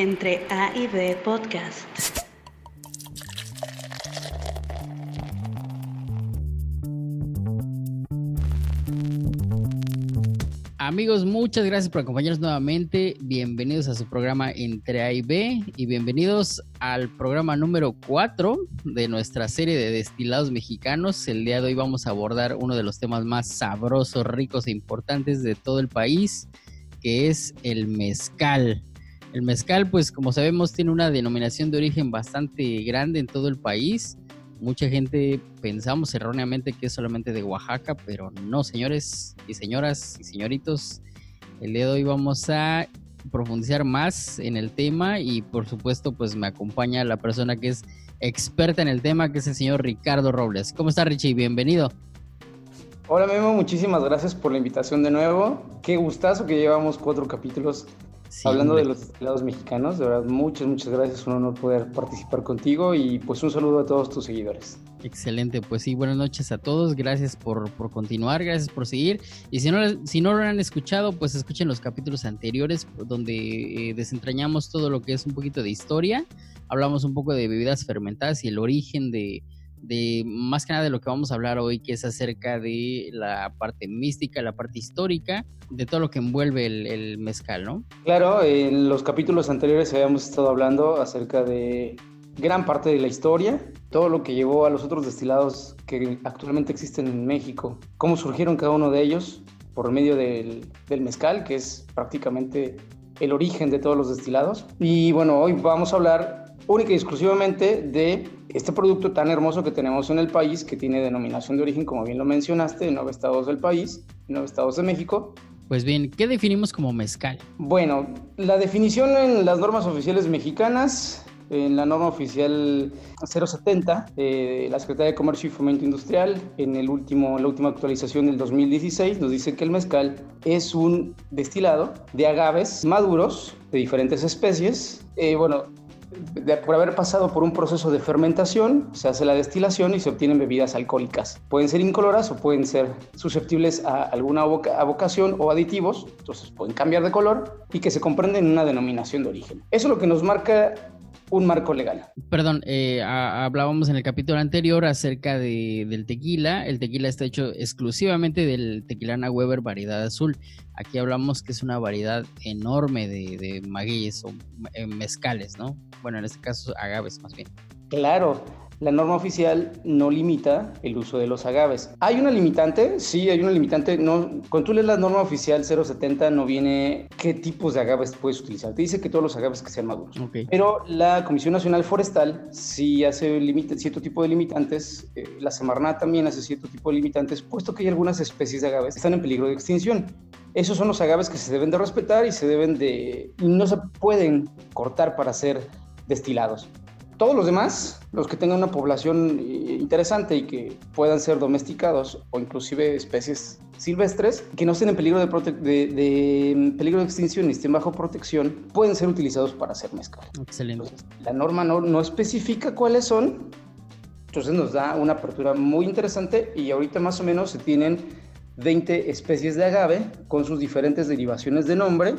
Entre A y B Podcast. Amigos, muchas gracias por acompañarnos nuevamente. Bienvenidos a su programa Entre A y B y bienvenidos al programa número 4 de nuestra serie de destilados mexicanos. El día de hoy vamos a abordar uno de los temas más sabrosos, ricos e importantes de todo el país, que es el mezcal. El mezcal, pues como sabemos, tiene una denominación de origen bastante grande en todo el país. Mucha gente pensamos erróneamente que es solamente de Oaxaca, pero no, señores y señoras y señoritos. El día de hoy vamos a profundizar más en el tema y por supuesto pues me acompaña la persona que es experta en el tema, que es el señor Ricardo Robles. ¿Cómo está Richie? Bienvenido. Hola Memo, muchísimas gracias por la invitación de nuevo. Qué gustazo que llevamos cuatro capítulos Hablando de los destilados mexicanos, de verdad, muchas, muchas gracias. Un honor poder participar contigo y pues un saludo a todos tus seguidores. Excelente, pues sí, buenas noches a todos. Gracias por, por continuar, gracias por seguir. Y si no, si no lo han escuchado, pues escuchen los capítulos anteriores donde eh, desentrañamos todo lo que es un poquito de historia. Hablamos un poco de bebidas fermentadas y el origen de, de más que nada de lo que vamos a hablar hoy, que es acerca de la parte mística, la parte histórica, de todo lo que envuelve el, mezcal, ¿no? Claro, en los capítulos anteriores habíamos estado hablando acerca de gran parte de la historia, todo lo que llevó a los otros destilados que actualmente existen en México, cómo surgieron cada uno de ellos por medio del, del mezcal, que es prácticamente el origen de todos los destilados. Y bueno, hoy vamos a hablar única y exclusivamente de este producto tan hermoso que tenemos en el país, que tiene denominación de origen, como bien lo mencionaste, en nueve estados del país, en nueve estados de México. Pues bien, ¿qué definimos como mezcal? Bueno, la definición en las normas oficiales mexicanas, en la norma oficial 070 de la Secretaría de Comercio y Fomento Industrial, en el último, la última actualización del 2016, nos dice que el mezcal es un destilado de agaves maduros de diferentes especies. Eh, bueno, por haber pasado por un proceso de fermentación, se hace la destilación y se obtienen bebidas alcohólicas. Pueden ser incoloras o pueden ser susceptibles a alguna avocación o aditivos, entonces pueden cambiar de color y que se comprenden en una denominación de origen. Eso es lo que nos marca un marco legal. Perdón, eh, hablábamos en el capítulo anterior acerca de, del tequila. El tequila está hecho exclusivamente del tequilana Weber variedad azul. Aquí hablamos que es una variedad enorme de, de magueyes o eh, mezcales, ¿no? Bueno, en este caso agaves más bien. Claro, la norma oficial no limita el uso de los agaves. ¿Hay una limitante? Sí, hay una limitante. No, cuando tú lees la norma oficial 070 no viene qué tipos de agaves puedes utilizar. Te dice que todos los agaves que sean maduros. Pero la Comisión Nacional Forestal sí hace cierto tipo de limitantes. Eh, la Semarnat también hace cierto tipo de limitantes, puesto que hay algunas especies de agaves que están en peligro de extinción. Esos son los agaves que se deben de respetar y se deben de... no se pueden cortar para ser destilados. Todos los demás, los que tengan una población eh, interesante y que puedan ser domesticados o inclusive especies silvestres que no estén en peligro de, de, mm, peligro de extinción ni estén bajo protección, pueden ser utilizados para hacer mezcal. Excelente. la norma no, no especifica cuáles son, entonces nos da una apertura muy interesante y ahorita más o menos se tienen 20 especies de agave con sus diferentes derivaciones de nombre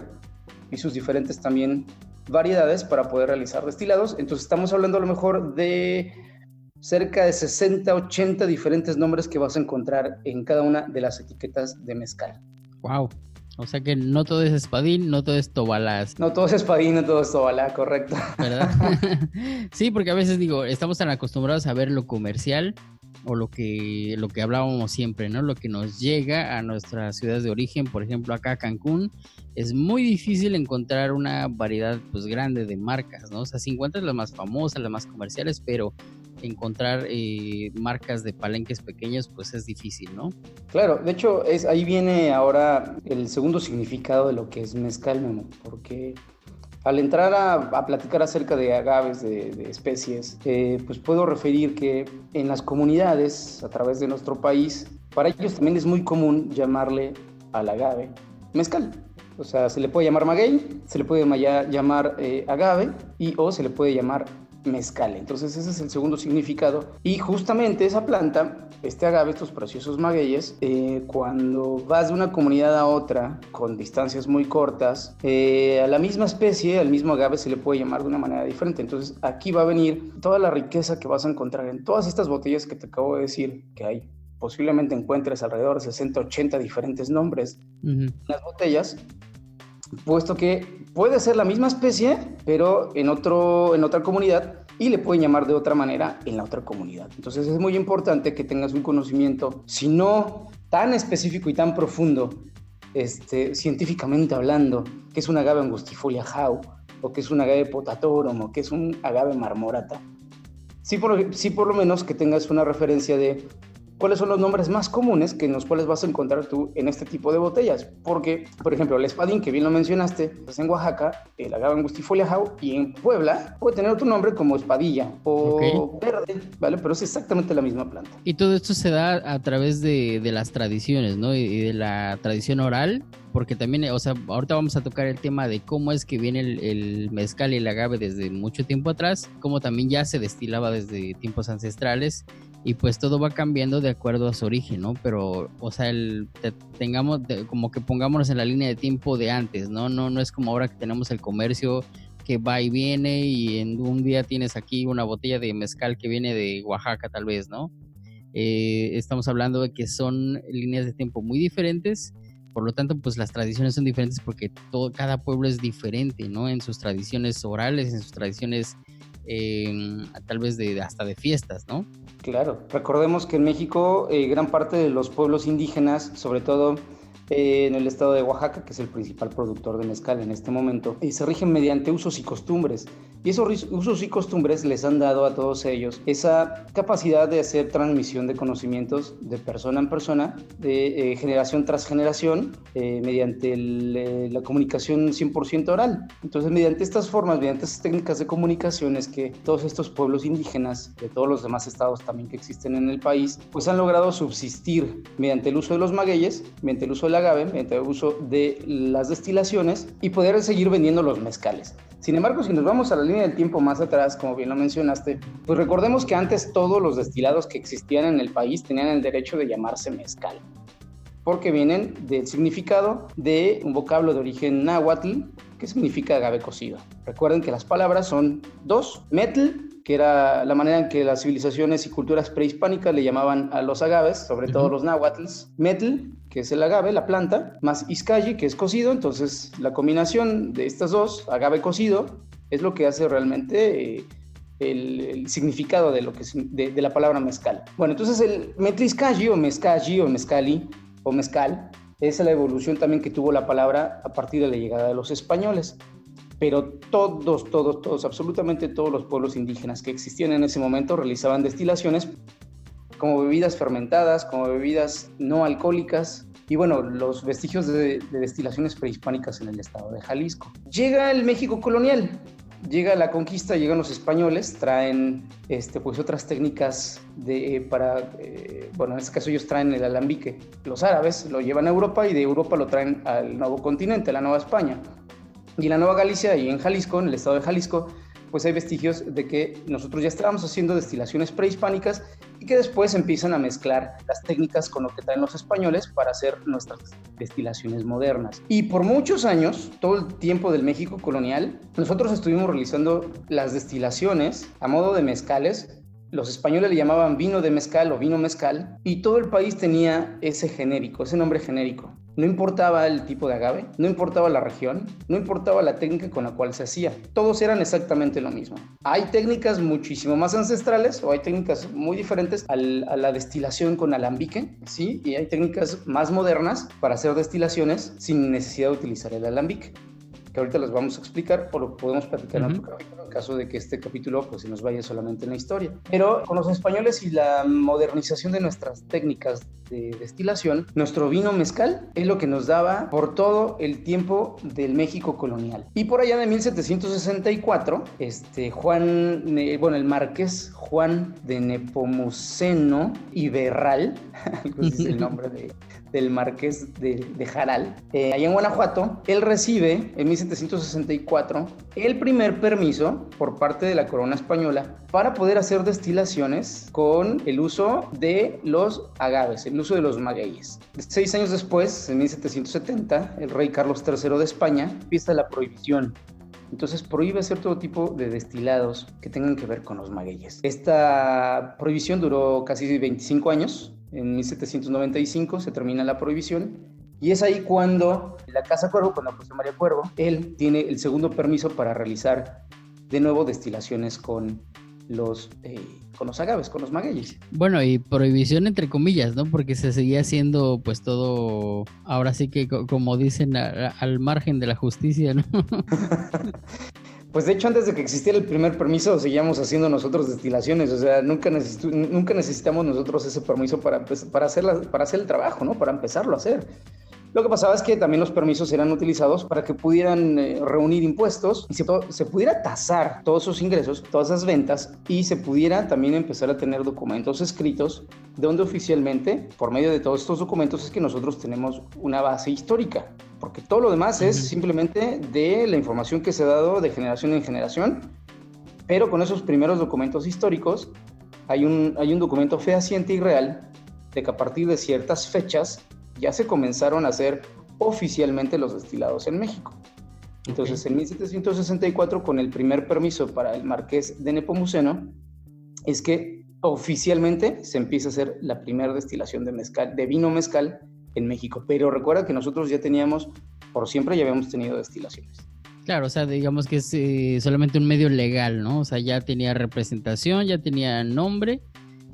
y sus diferentes también variedades para poder realizar destilados. Entonces estamos hablando a lo mejor de cerca de 60, 80 diferentes nombres que vas a encontrar en cada una de las etiquetas de mezcal. Wow. O sea que no todo es espadín, no todo es tobalás. No todo es espadín, no todo es tobalá, correcto. ¿Verdad? sí, porque a veces digo, estamos tan acostumbrados a ver lo comercial o lo que, lo que hablábamos siempre, ¿no? Lo que nos llega a nuestras ciudades de origen, por ejemplo acá Cancún, es muy difícil encontrar una variedad pues grande de marcas, ¿no? O sea, si encuentras las más famosas, las más comerciales, pero encontrar eh, marcas de palenques pequeños pues es difícil, ¿no? Claro, de hecho es ahí viene ahora el segundo significado de lo que es mezcal, ¿no? porque al entrar a, platicar acerca de agaves, de, especies, eh, pues puedo referir que en las comunidades a través de nuestro país, para ellos también es muy común llamarle al agave mezcal. O sea, se le puede llamar maguey, se le puede llamar eh, agave y o se le puede llamar mezcal. Entonces ese es el segundo significado. Y justamente esa planta, este agave, estos preciosos magueyes, eh, cuando vas de una comunidad a otra con distancias muy cortas, eh, a la misma especie, al mismo agave se le puede llamar de una manera diferente. Entonces aquí va a venir toda la riqueza que vas a encontrar en todas estas botellas que te acabo de decir que hay posiblemente encuentres alrededor de 60, 80 diferentes nombres en las botellas, puesto que puede ser la misma especie, pero en, otro, en otra comunidad y le pueden llamar de otra manera en la otra comunidad. Entonces es muy importante que tengas un conocimiento, si no tan específico y tan profundo, este, científicamente hablando, que es un agave angustifolia jau, o que es un agave potatorum, o que es un agave marmorata. Sí por, sí por lo menos que tengas una referencia de cuáles son los nombres más comunes que en los cuales vas a encontrar tú en este tipo de botellas. Porque, por ejemplo, el espadín, que bien lo mencionaste, es pues en Oaxaca, el agave angustifolia jau, y en Puebla puede tener otro nombre como espadilla o verde, ¿vale? Pero es exactamente la misma planta. Y todo esto se da a través de, de las tradiciones, ¿no? Y de la tradición oral porque también, o sea, ahorita vamos a tocar el tema de cómo es que viene el, el, mezcal y el agave desde mucho tiempo atrás, cómo también ya se destilaba desde tiempos ancestrales y pues todo va cambiando de acuerdo a su origen, ¿no? Pero, o sea, el, tengamos, como que pongámonos en la línea de tiempo de antes, ¿no? No, no es como ahora que tenemos el comercio que va y viene y en un día tienes aquí una botella de mezcal que viene de Oaxaca tal vez, ¿no? Eh, estamos hablando de que son líneas de tiempo muy diferentes, por lo tanto, pues las tradiciones son diferentes porque todo, cada pueblo es diferente, ¿no? En sus tradiciones orales, en sus tradiciones Em, tal vez de, hasta de fiestas, ¿no? Claro, recordemos que en México eh, gran parte de los pueblos indígenas, sobre todo eh, en el estado de Oaxaca, que es el principal productor de mezcal en este momento, y se rigen mediante usos y costumbres. Y esos usos y costumbres les han dado a todos ellos esa capacidad de hacer transmisión de conocimientos de persona en persona, de eh, generación tras generación, eh, mediante eh, la comunicación 100% oral. Entonces, mediante estas formas, mediante estas técnicas de comunicación, es que todos estos pueblos indígenas, de todos los demás estados también que existen en el país, pues han logrado subsistir mediante el uso de los magueyes, mediante el uso del agave, mediante el uso de las destilaciones y poder seguir vendiendo los mezcales. Sin embargo, si nos vamos a la línea del tiempo más atrás, como bien lo mencionaste, pues recordemos que antes todos los destilados que existían en el país tenían el derecho de llamarse mezcal, porque vienen del significado de un vocablo de origen náhuatl que significa agave cocido. Recuerden que las palabras son dos, metl, que era la manera en que las civilizaciones y culturas prehispánicas le llamaban a los agaves, sobre todo los náhuatls, metl, que es el agave, la planta, más iscayi, que es cocido. Entonces, la combinación de estas dos, agave cocido, es lo que hace realmente eh, el, significado de, lo que, de, de, la palabra mezcal. Bueno, entonces el metliscayi o mezcayi o mezcali o mezcal es la evolución también que tuvo la palabra a partir de la llegada de los españoles. Pero todos, todos, todos, absolutamente todos los pueblos indígenas que existían en ese momento realizaban destilaciones como bebidas fermentadas, como bebidas no alcohólicas y bueno, los vestigios de, destilaciones prehispánicas en el estado de Jalisco. Llega el México colonial, llega la conquista, llegan los españoles, traen este, pues otras técnicas de, eh, para, eh, bueno, en este caso ellos traen el alambique. Los árabes lo llevan a Europa y de Europa lo traen al nuevo continente, la Nueva España. Y la Nueva Galicia, y en Jalisco, en el estado de Jalisco, pues hay vestigios de que nosotros ya estábamos haciendo destilaciones prehispánicas y que después empiezan a mezclar las técnicas con lo que traen los españoles para hacer nuestras destilaciones modernas. Y por muchos años, todo el tiempo del México colonial, nosotros estuvimos realizando las destilaciones a modo de mezcales los españoles le llamaban vino de mezcal o vino mezcal y todo el país tenía ese genérico, ese nombre genérico. No importaba el tipo de agave, no importaba la región, no importaba la técnica con la cual se hacía. Todos eran exactamente lo mismo. Hay técnicas muchísimo más ancestrales o hay técnicas muy diferentes a la destilación con alambique, ¿sí? Y hay técnicas más modernas para hacer destilaciones sin necesidad de utilizar el alambique que ahorita las vamos a explicar o lo podemos platicar en otro capítulo, en caso de que este capítulo pues se nos vaya solamente en la historia. Pero con los españoles y la modernización de nuestras técnicas de destilación, nuestro vino mezcal es lo que nos daba por todo el tiempo del México colonial. Y por allá de 1764, este, Juan, bueno, el marqués Juan de Nepomuceno Iberral, algo es el nombre de, del marqués de, Jaral, eh, allá en Guanajuato, él recibe en 1764 el primer permiso por parte de la corona española para poder hacer destilaciones con el uso de los agaves, el uso de los magueyes. Seis años después, en 1770, el rey Carlos III de España empieza la prohibición entonces prohíbe hacer todo tipo de destilados que tengan que ver con los magueyes. Esta prohibición duró casi 25 años en 1795 se termina la prohibición y es ahí cuando la Casa Cuervo, cuando José María Cuervo, él tiene el segundo permiso para realizar de nuevo destilaciones con los, eh, con los agaves, con los magueyes. Bueno, y prohibición entre comillas, ¿no? Porque se seguía haciendo pues todo, ahora sí que como dicen, al margen de la justicia, ¿no? Pues de hecho, antes de que existiera el primer permiso, seguíamos haciendo nosotros destilaciones. O sea, nunca, nunca necesitamos nosotros ese permiso para, para, hacer para hacer el trabajo, ¿no? Para empezarlo a hacer. Lo que pasaba es que también los permisos eran utilizados para que pudieran eh, reunir impuestos y se, se, pudiera tasar todos esos ingresos, todas esas ventas y se pudiera también empezar a tener documentos escritos donde oficialmente, por medio de todos estos documentos, es que nosotros tenemos una base histórica, porque todo lo demás es simplemente de la información que se ha dado de generación en generación, pero con esos primeros documentos históricos hay un, hay un documento fehaciente y real de que a partir de ciertas fechas ya se comenzaron a hacer oficialmente los destilados en México. Entonces, en 1764, con el primer permiso para el marqués de Nepomuceno, es que oficialmente se empieza a hacer la primera destilación de mezcal, de vino mezcal en México. Pero recuerda que nosotros ya teníamos, por siempre ya habíamos tenido destilaciones. Claro, o sea, digamos que es eh, solamente un medio legal, ¿no? O sea, ya tenía representación, ya tenía nombre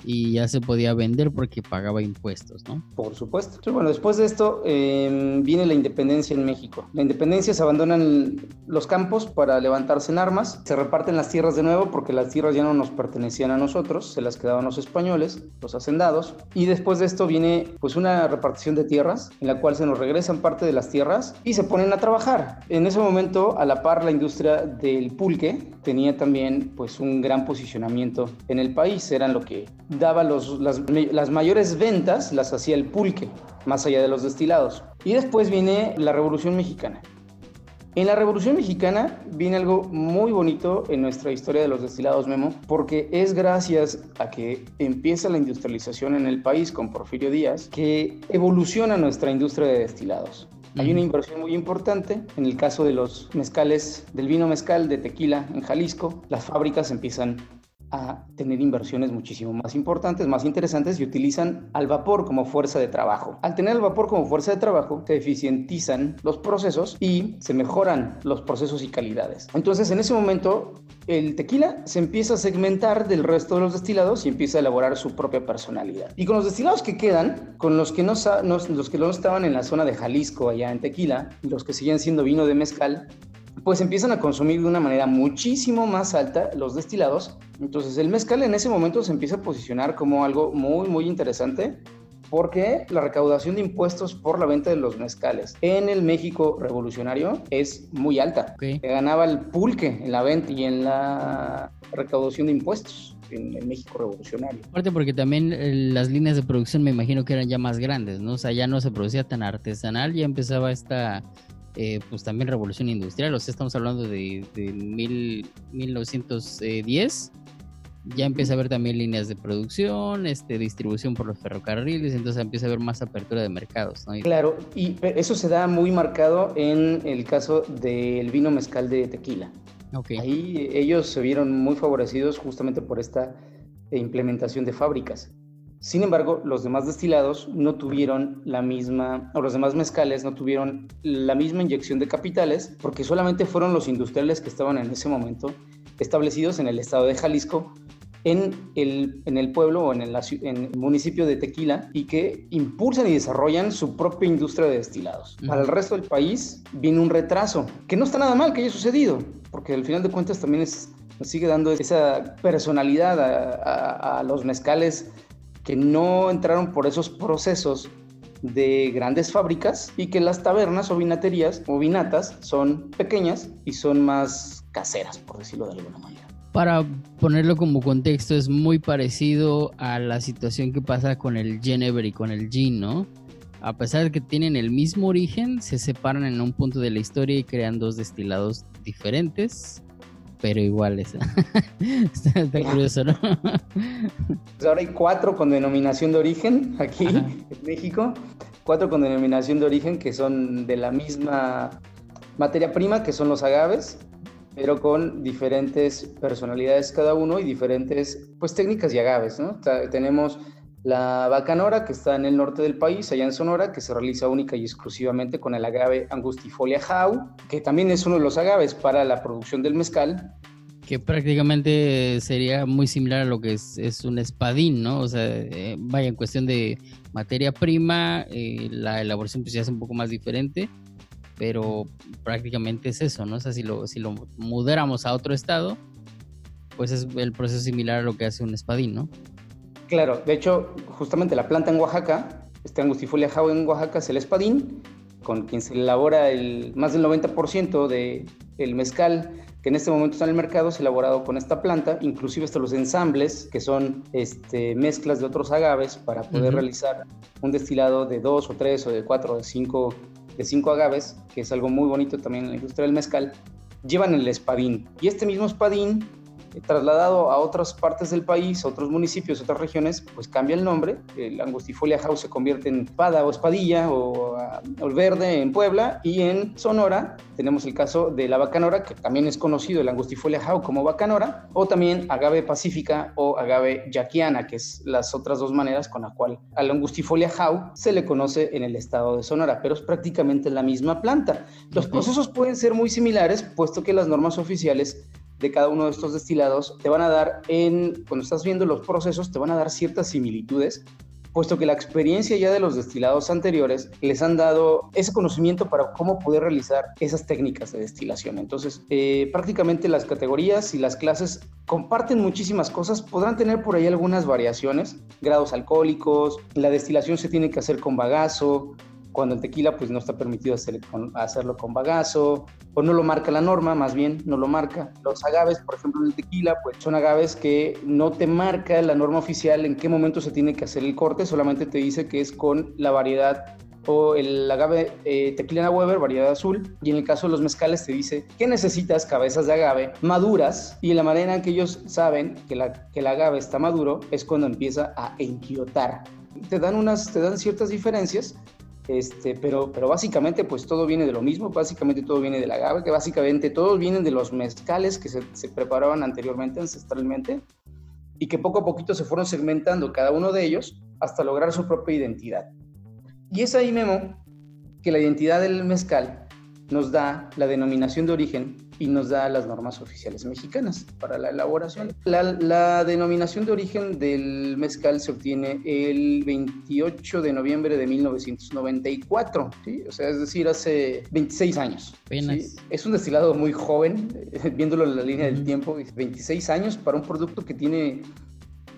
y ya se podía vender porque pagaba impuestos, ¿no? Por supuesto. Bueno, después de esto em, viene la independencia en México. La independencia se abandonan los campos para levantarse en armas, se reparten las tierras de nuevo porque las tierras ya no nos pertenecían a nosotros, se las quedaban los españoles, los hacendados, y después de esto viene pues una repartición de tierras en la cual se nos regresan parte de las tierras y se ponen a trabajar. En ese momento, a la par, la industria del pulque tenía también pues un gran posicionamiento en el país, eran lo que daba los, las, las mayores ventas, las hacía el pulque, más allá de los destilados. Y después viene la Revolución Mexicana. En la Revolución Mexicana viene algo muy bonito en nuestra historia de los destilados, Memo, porque es gracias a que empieza la industrialización en el país con Porfirio Díaz que evoluciona nuestra industria de destilados. Hay una inversión muy importante. En el caso de los mezcales, del vino mezcal de tequila en Jalisco, las fábricas empiezan a tener inversiones muchísimo más importantes, más interesantes y utilizan al vapor como fuerza de trabajo. Al tener el vapor como fuerza de trabajo, se eficientizan los procesos y se mejoran los procesos y calidades. Entonces, en ese momento, el tequila se empieza a segmentar del resto de los destilados y empieza a elaborar su propia personalidad. Y con los destilados que quedan, con los que no, los que no estaban en la zona de Jalisco, allá en tequila, los que siguen siendo vino de mezcal, pues empiezan a consumir de una manera muchísimo más alta los destilados. Entonces el mezcal en ese momento se empieza a posicionar como algo muy, muy interesante porque la recaudación de impuestos por la venta de los mezcales en el México revolucionario es muy alta. ganaba el pulque en la venta y en la recaudación de impuestos en el México revolucionario. Aparte porque también eh, las líneas de producción me imagino que eran ya más grandes, ¿no? O sea, ya no se producía tan artesanal, ya empezaba esta eh, pues también revolución industrial, o sea, estamos hablando de, mil, 1910, ya empieza a haber también líneas de producción, este, distribución por los ferrocarriles, entonces empieza a haber más apertura de mercados. Claro, y eso se da muy marcado en el caso del vino mezcal de tequila. Ahí ellos se vieron muy favorecidos justamente por esta implementación de fábricas. Sin embargo, los demás destilados no tuvieron la misma, o los demás mezcales no tuvieron la misma inyección de capitales, porque solamente fueron los industriales que estaban en ese momento establecidos en el estado de Jalisco, en el, en el pueblo o en el, en el, municipio de Tequila y que impulsan y desarrollan su propia industria de destilados. Para el resto del país viene un retraso, que no está nada mal que haya sucedido, porque al final de cuentas también es, sigue dando esa personalidad a, a los mezcales que no entraron por esos procesos de grandes fábricas y que las tabernas o vinaterías o vinatas son pequeñas y son más caseras, por decirlo de alguna manera. Para ponerlo como contexto, es muy parecido a la situación que pasa con el Genever y con el Gin, ¿no? A pesar de que tienen el mismo origen, se separan en un punto de la historia y crean dos destilados diferentes, pero iguales. está, curioso, ¿no? Pues ahora hay cuatro con denominación de origen aquí en México, cuatro con denominación de origen que son de la misma materia prima, que son los agaves, pero con diferentes personalidades cada uno y diferentes pues técnicas y agaves, ¿no? tenemos la bacanora que está en el norte del país, allá en Sonora, que se realiza única y exclusivamente con el agave Angustifolia jau, que también es uno de los agaves para la producción del mezcal. Que prácticamente sería muy similar a lo que es, un espadín, ¿no? O sea, eh, vaya, en cuestión de materia prima, eh, la elaboración pues ya es un poco más diferente, pero prácticamente es eso, ¿no? O sea, si lo, si lo mudáramos a otro estado, pues es el proceso similar a lo que hace un espadín, ¿no? Claro, de hecho, justamente la planta en Oaxaca, este Angustifolia jau en Oaxaca es el espadín, con quien se elabora el, más del 90% del el mezcal que en este momento está en el mercado, es elaborado con esta planta, inclusive hasta los ensambles, que son este, mezclas de otros agaves para poder realizar un destilado de dos o tres o de cuatro o de cinco de cinco agaves, que es algo muy bonito también en la industria del mezcal, llevan el espadín. Y este mismo espadín trasladado a otras partes del país, a otros municipios, otras regiones, pues cambia el nombre. El Angustifolia House se convierte en espada o espadilla o, el verde en Puebla y en Sonora tenemos el caso de la bacanora, que también es conocido el Angustifolia House como bacanora, o también agave pacífica o agave yaquiana, que es las otras dos maneras con la cual al Angustifolia House se le conoce en el estado de Sonora, pero es prácticamente la misma planta. Los procesos pueden ser muy similares, puesto que las normas oficiales de cada uno de estos destilados te van a dar en, cuando estás viendo los procesos, te van a dar ciertas similitudes, puesto que la experiencia ya de los destilados anteriores les han dado ese conocimiento para cómo poder realizar esas técnicas de destilación. Entonces, eh, prácticamente las categorías y las clases comparten muchísimas cosas, podrán tener por ahí algunas variaciones, grados alcohólicos, la destilación se tiene que hacer con bagazo, cuando en tequila pues no está permitido hacerlo con bagazo, o no lo marca la norma, más bien no lo marca. Los agaves, por ejemplo, en el tequila, pues son agaves que no te marca la norma oficial en qué momento se tiene que hacer el corte, solamente te dice que es con la variedad o el agave eh, tequila Weber, variedad azul, y en el caso de los mezcales te dice que necesitas cabezas de agave maduras y la manera en que ellos saben que, la, que el agave está maduro es cuando empieza a enquiotar. Te dan, unas, te dan ciertas diferencias este, pero, básicamente pues todo viene de lo mismo, básicamente todo viene del agave, que básicamente todos vienen de los mezcales que se, se, preparaban anteriormente, ancestralmente, y que poco a poquito se fueron segmentando cada uno de ellos hasta lograr su propia identidad. Y es ahí, Memo, que la identidad del mezcal nos da la denominación de origen y nos da las normas oficiales mexicanas para la elaboración. La, denominación de origen del mezcal se obtiene el 28 de noviembre de 1994, ¿sí? o sea, es decir, hace 26 años. Es un destilado muy joven, viéndolo en la línea del tiempo, 26 años para un producto que tiene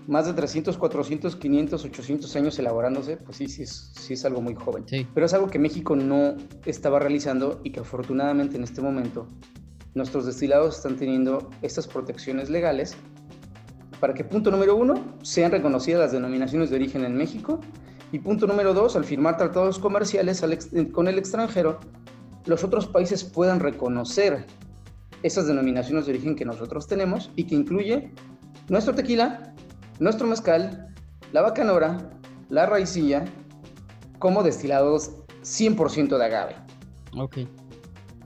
más de 300, 400, 500, 800 años elaborándose, pues sí, sí es, sí es algo muy joven. Pero es algo que México no estaba realizando y que afortunadamente en este momento nuestros destilados están teniendo estas protecciones legales para que, punto número uno, sean reconocidas las denominaciones de origen en México y punto número dos, al firmar tratados comerciales con el extranjero, los otros países puedan reconocer esas denominaciones de origen que nosotros tenemos y que incluye nuestro tequila, nuestro mezcal, la bacanora, la raicilla, como destilados 100% de agave. Ok.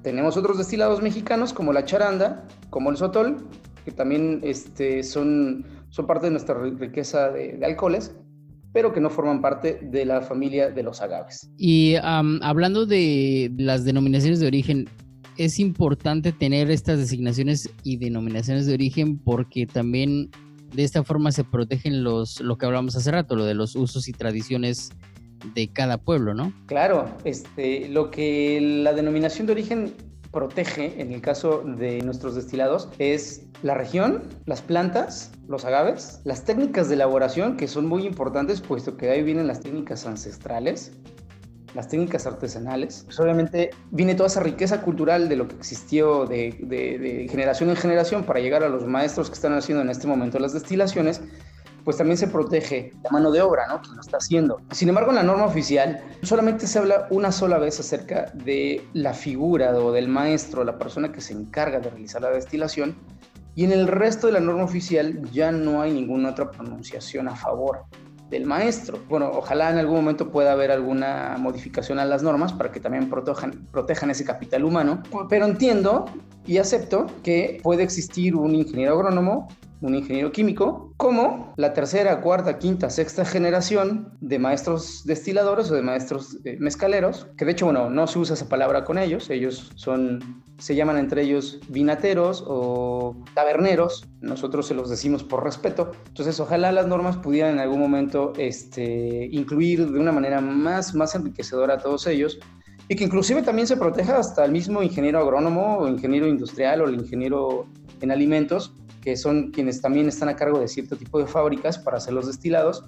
Tenemos otros destilados mexicanos como la charanda, como el sotol, que también este, son, son parte de nuestra riqueza de, alcoholes, pero que no forman parte de la familia de los agaves. Y hablando de las denominaciones de origen, es importante tener estas designaciones y denominaciones de origen porque también de esta forma se protegen los, lo que hablamos hace rato, lo de los usos y tradiciones de cada pueblo, ¿no? Claro, este, lo que la denominación de origen protege, en el caso de nuestros destilados, es la región, las plantas, los agaves, las técnicas de elaboración, que son muy importantes, puesto que ahí vienen las técnicas ancestrales, las técnicas artesanales. Pues obviamente viene toda esa riqueza cultural de lo que existió de, de, generación en generación para llegar a los maestros que están haciendo en este momento las destilaciones, pues también se protege la mano de obra, ¿no? Quien lo está haciendo. Sin embargo, en la norma oficial solamente se habla una sola vez acerca de la figura o del maestro, la persona que se encarga de realizar la destilación, y en el resto de la norma oficial ya no hay ninguna otra pronunciación a favor del maestro. Bueno, ojalá en algún momento pueda haber alguna modificación a las normas para que también protejan, protejan ese capital humano, pero entiendo y acepto que puede existir un ingeniero agrónomo un ingeniero químico, como la tercera, cuarta, quinta, sexta generación de maestros destiladores o de maestros eh, mezcaleros, que de hecho, bueno, no se usa esa palabra con ellos, ellos son, se llaman entre ellos vinateros o taberneros, nosotros se los decimos por respeto, entonces ojalá las normas pudieran en algún momento este, incluir de una manera más, más enriquecedora a todos ellos, y que inclusive también se proteja hasta el mismo ingeniero agrónomo o ingeniero industrial o el ingeniero en alimentos, que son quienes también están a cargo de cierto tipo de fábricas para hacer los destilados,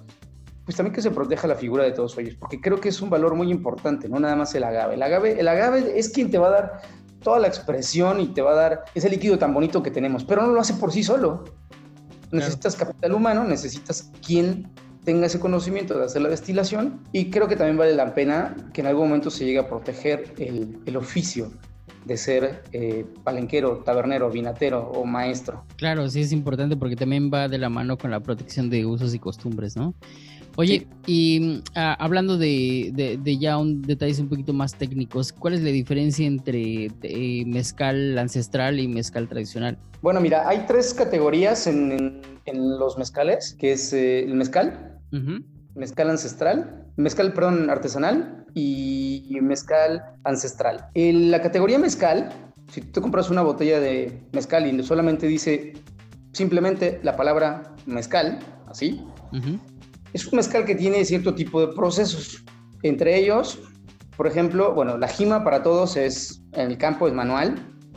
pues también que se proteja la figura de todos ellos, porque creo que es un valor muy importante, no nada más el agave. El agave, el agave es quien te va a dar toda la expresión y te va a dar ese líquido tan bonito que tenemos, pero no lo hace por sí solo. Necesitas capital humano, necesitas quien tenga ese conocimiento de hacer la destilación y creo que también vale la pena que en algún momento se llegue a proteger el, el oficio de ser eh, palenquero, tabernero, vinatero o maestro. Claro, sí es importante porque también va de la mano con la protección de usos y costumbres, ¿no? Oye, y ah, hablando de, ya un detalles un poquito más técnicos, ¿cuál es la diferencia entre eh, mezcal ancestral y mezcal tradicional? Bueno, mira, hay tres categorías en, los mezcales, que es eh, el mezcal, mezcal ancestral, mezcal, perdón, artesanal y mezcal ancestral. En la categoría mezcal, si tú compras una botella de mezcal y solamente dice simplemente la palabra mezcal, así, es un mezcal que tiene cierto tipo de procesos. Entre ellos, por ejemplo, bueno, la jima para todos es en el campo es manual,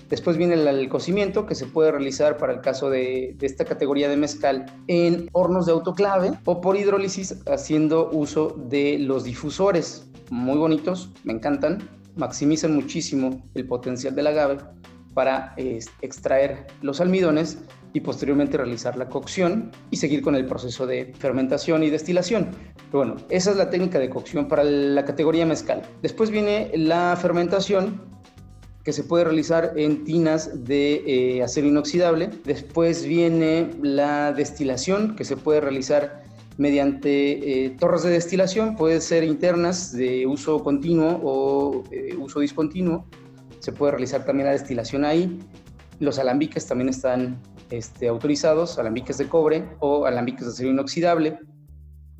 Después viene el, cocimiento que se puede realizar para el caso de, esta categoría de mezcal en hornos de autoclave o por hidrólisis haciendo uso de los difusores. Muy bonitos, me encantan, maximizan muchísimo el potencial del agave para extraer los almidones y posteriormente realizar la cocción y seguir con el proceso de fermentación y destilación. Bueno, esa es la técnica de cocción para la categoría mezcal. Después viene la fermentación que se puede realizar en tinas de eh, acero inoxidable. Después viene la destilación, que se puede realizar mediante eh, torres de destilación, puede ser internas de uso continuo o eh, uso discontinuo. Se puede realizar también la destilación ahí. Los alambiques también están este, autorizados, alambiques de cobre o alambiques de acero inoxidable.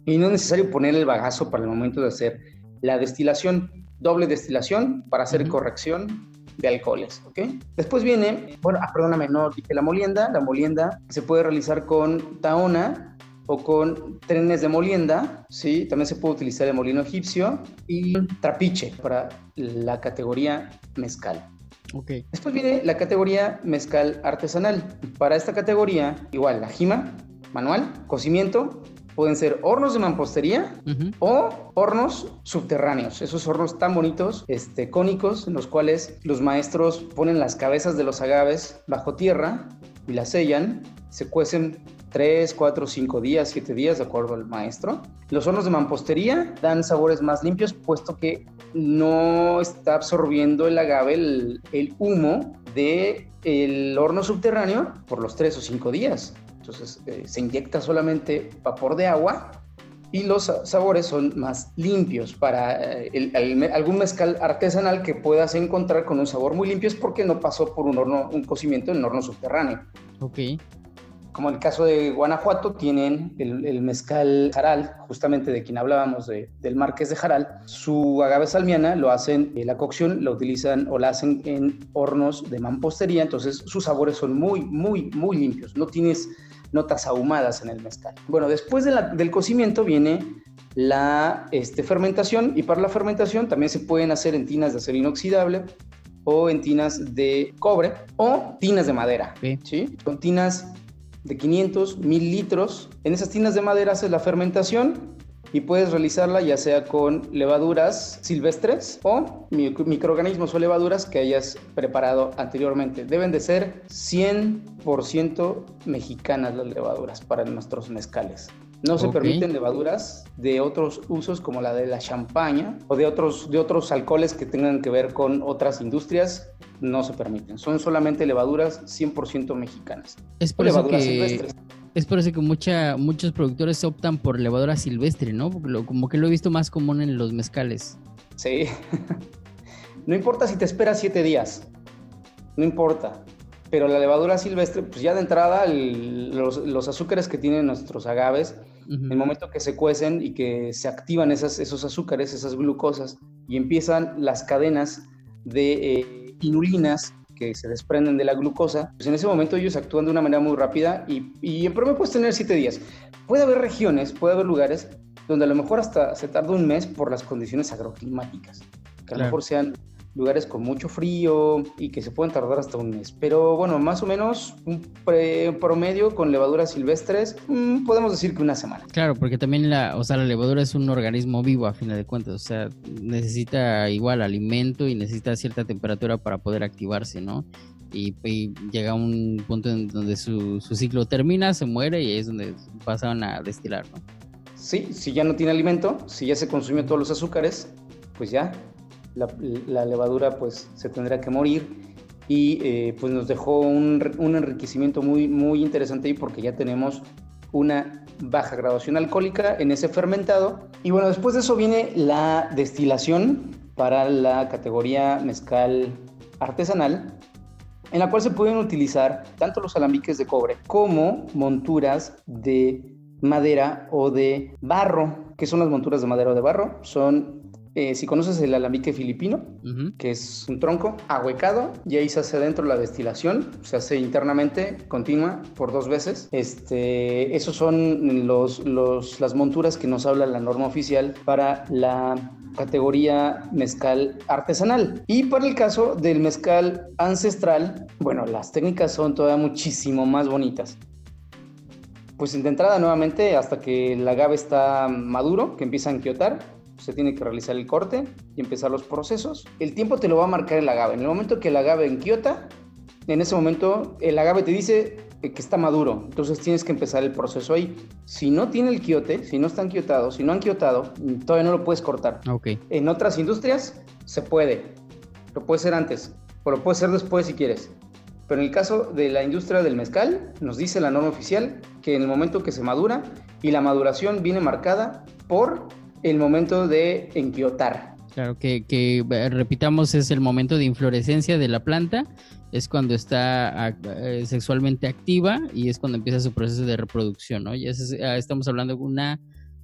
Y no es necesario poner el bagazo para el momento de hacer la destilación. Doble destilación para hacer corrección de alcoholes, ¿ok? Después viene, bueno, ah, perdóname, no dije la molienda. La molienda se puede realizar con taona o con trenes de molienda, ¿sí? También se puede utilizar el molino egipcio y trapiche para la categoría mezcal. Okay. Después viene la categoría mezcal artesanal. Para esta categoría, igual, la jima, manual, cocimiento, pueden ser hornos de mampostería o hornos subterráneos, esos hornos tan bonitos, este, cónicos, en los cuales los maestros ponen las cabezas de los agaves bajo tierra y las sellan, se cuecen 3, 4, 5 días, 7 días, de acuerdo al maestro. Los hornos de mampostería dan sabores más limpios, puesto que no está absorbiendo el agave el, el humo del el horno subterráneo por los 3 o 5 días. Entonces eh, se inyecta solamente vapor de agua y los sabores son más limpios. Para eh, algún mezcal artesanal que puedas encontrar con un sabor muy limpio es porque no pasó por un horno, un cocimiento en el horno subterráneo. Ok. Como en el caso de Guanajuato, tienen el, mezcal Jaral, justamente de quien hablábamos, del Marqués de Jaral. Su agave salmiana lo hacen, eh, la cocción la utilizan o la hacen en hornos de mampostería, entonces sus sabores son muy, muy, muy limpios. No tienes notas ahumadas en el mezcal. Bueno, después del cocimiento viene la este, fermentación y para la fermentación también se pueden hacer en tinas de acero inoxidable o en tinas de cobre o tinas de madera. Sí. ¿sí? Son tinas de 500, 1000 litros. En esas tinas de madera haces la fermentación y puedes realizarla ya sea con levaduras silvestres o microorganismos o levaduras que hayas preparado anteriormente. Deben de ser 100% mexicanas las levaduras para nuestros mezcales. No se permiten levaduras de otros usos como la de la champaña o de otros, de otros alcoholes que tengan que ver con otras industrias. No se permiten. Son solamente levaduras 100% mexicanas. Es O por eso levaduras que silvestres. Es por eso que mucha, muchos productores optan por levadura silvestre, ¿no? Porque lo- como que lo he visto más común en los mezcales. Sí. no importa si te esperas siete días. No importa. Pero la levadura silvestre, pues ya de entrada, el- los, los azúcares que tienen nuestros agaves, en el momento que se cuecen y que se activan esas, esos azúcares, esas glucosas, y empiezan las cadenas de eh, inulinas que se desprenden de la glucosa, pues en ese momento ellos actúan de una manera muy rápida y, y en promedio puedes tener siete días. Puede haber regiones, puede haber lugares donde a lo mejor hasta se tarda un mes por las condiciones agroclimáticas, que a Claro. lo mejor sean lugares con mucho frío y que se pueden tardar hasta un mes. Pero bueno, más o menos un pre- promedio con levaduras silvestres, mm, podemos decir que una semana. Claro, porque también la, o sea, la levadura es un organismo vivo a fin de cuentas, o sea, necesita igual alimento y necesita cierta temperatura para poder activarse, ¿no? Y, y llega un punto en donde su, su ciclo termina, se muere y ahí es donde pasan a destilar, ¿no? Sí, si ya no tiene alimento, si ya se consumió todos los azúcares, pues ya la, levadura pues se tendrá que morir y eh, pues nos dejó un, un enriquecimiento muy, muy interesante ahí porque ya tenemos una baja graduación alcohólica en ese fermentado. Y bueno, después de eso viene la destilación para la categoría mezcal artesanal, en la cual se pueden utilizar tanto los alambiques de cobre como monturas de madera o de barro. ¿Qué son las monturas de madera o de barro? Son, eh, si conoces el alambique filipino, Ujú. que es un tronco ahuecado y ahí se hace adentro la destilación, se hace internamente, continua, por dos veces. Este, esos son los, los- las monturas que nos habla la norma oficial para la categoría mezcal artesanal. Y para el caso del mezcal ancestral, bueno, las técnicas son todavía muchísimo más bonitas. Pues de entrada nuevamente hasta que el agave está maduro, que empieza a enquiotar, se tiene que realizar el corte y empezar los procesos. El tiempo te lo va a marcar el agave. En el momento que el agave enquiota, en ese momento el agave te dice que está maduro, entonces tienes que empezar el proceso ahí. Si no tiene el quiote, si no está enquiotado, si no han quiotado, todavía no lo puedes cortar. Ok, En otras industrias se puede, lo puede ser antes, o lo puede ser después si quieres. Pero en el caso de la industria del mezcal, nos dice la norma oficial que en el momento que se madura, y la maduración viene marcada por el momento de enquiotar. claro, que, que eh, repitamos, es el momento de inflorescencia de la planta, es cuando está ac- eh, sexualmente activa y es cuando empieza su proceso de reproducción, ¿no? Y es- ah, estamos hablando de una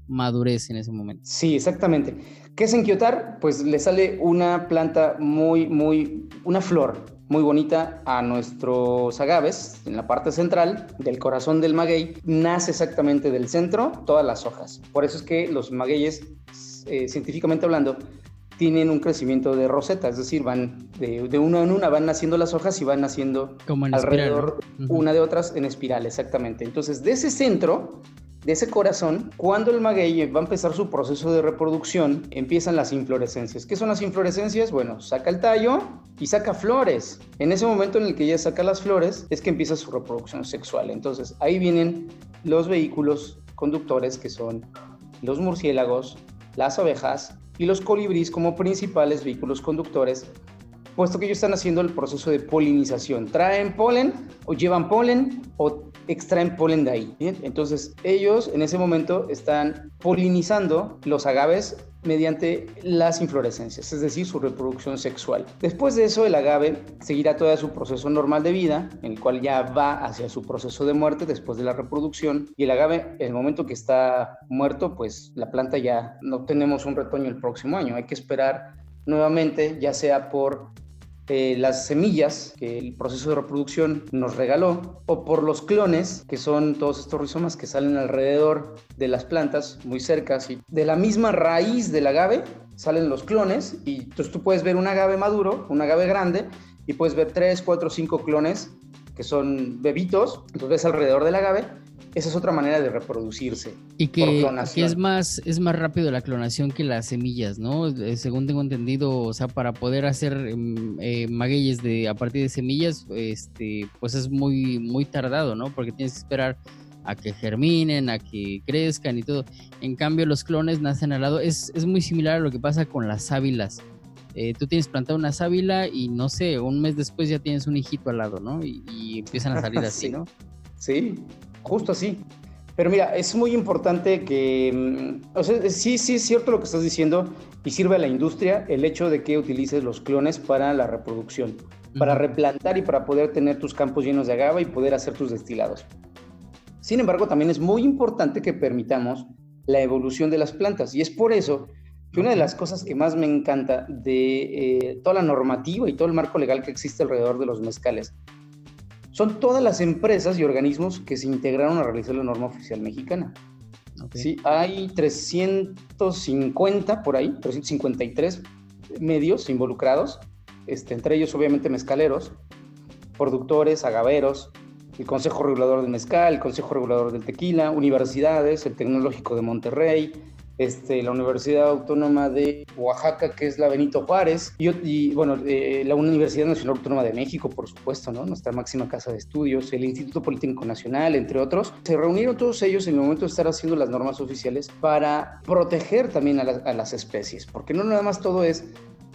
madurez en ese momento. Sí, exactamente. ¿Qué es enquiotar? Pues le sale una planta muy, muy, una flor muy bonita a nuestros agaves en la parte central del corazón del maguey. Nace exactamente del centro todas las hojas. Por eso es que los magueyes, eh, científicamente hablando, tienen un crecimiento de roseta, es decir, van de, de una en una, van naciendo las hojas y van naciendo Como espiral, alrededor una de otras en espiral, exactamente. Entonces, de ese centro, de ese corazón, cuando el maguey va a empezar su proceso de reproducción, empiezan las inflorescencias. ¿Qué son las inflorescencias? Bueno, saca el tallo y saca flores. En ese momento en el que ya saca las flores, es que empieza su reproducción sexual. Entonces, ahí vienen los vehículos conductores que son los murciélagos, las abejas y los colibríes como principales vehículos conductores puesto que ellos están haciendo el proceso de polinización. Traen polen o llevan polen o extraen polen de ahí. Entonces ellos en ese momento están polinizando los agaves mediante las inflorescencias, es decir, su reproducción sexual. Después de eso, el agave seguirá todo su proceso normal de vida, en el cual ya va hacia su proceso de muerte después de la reproducción. Y el agave, en el momento que está muerto, pues la planta ya no tenemos un retoño el próximo año. Hay que esperar nuevamente, ya sea por eh, las semillas que el proceso de reproducción nos regaló o por los clones, que son todos estos rizomas que salen alrededor de las plantas, muy cerca, y de la misma raíz del agave, salen los clones y entonces tú puedes ver un agave maduro, un agave grande y puedes ver tres, cuatro, cinco clones que son bebitos, entonces ves alrededor del agave esa es otra manera de reproducirse. Y que, es más es más rápido la clonación que las semillas, ¿no? Eh, según tengo entendido, o sea, para poder hacer em, eh, magueyes de a partir de semillas, este, pues es muy muy tardado, ¿no? Porque tienes que esperar a que germinen, a que crezcan y todo. En cambio, los clones nacen al lado. Es, es muy similar a lo que pasa con las sábilas. Eh, tú tienes plantado una sábila y no sé, un mes después ya tienes un hijito al lado, ¿no? Y, y empiezan a salir así, ¿no? Sí, justo así. Pero mira, es muy importante que, mm, o sea, sí, sí es cierto lo que estás diciendo y sirve a la industria el hecho de que utilices los clones para la reproducción, para replantar y para poder tener tus campos llenos de agave y poder hacer tus destilados. Sin embargo, también es muy importante que permitamos la evolución de las plantas y es por eso que una de las cosas que más me encanta de eh, toda la normativa y todo el marco legal que existe alrededor de los mezcales son todas las empresas y organismos que se integraron a realizar la norma oficial mexicana. Sí, hay 350 por ahí, 353 medios involucrados, este, entre ellos obviamente mezcaleros, productores, agaveros, el Consejo Regulador del Mezcal, el Consejo Regulador del Tequila, universidades, el Tecnológico de Monterrey, este, la Universidad Autónoma de Oaxaca, que es la Benito Juárez, y, bueno, eh, la Universidad Nacional Autónoma de México, por supuesto, ¿no? nuestra máxima casa de estudios, el Instituto Politécnico Nacional, entre otros. Se reunieron todos ellos en el momento de estar haciendo las normas oficiales para proteger también a, a las especies, porque no nada más todo es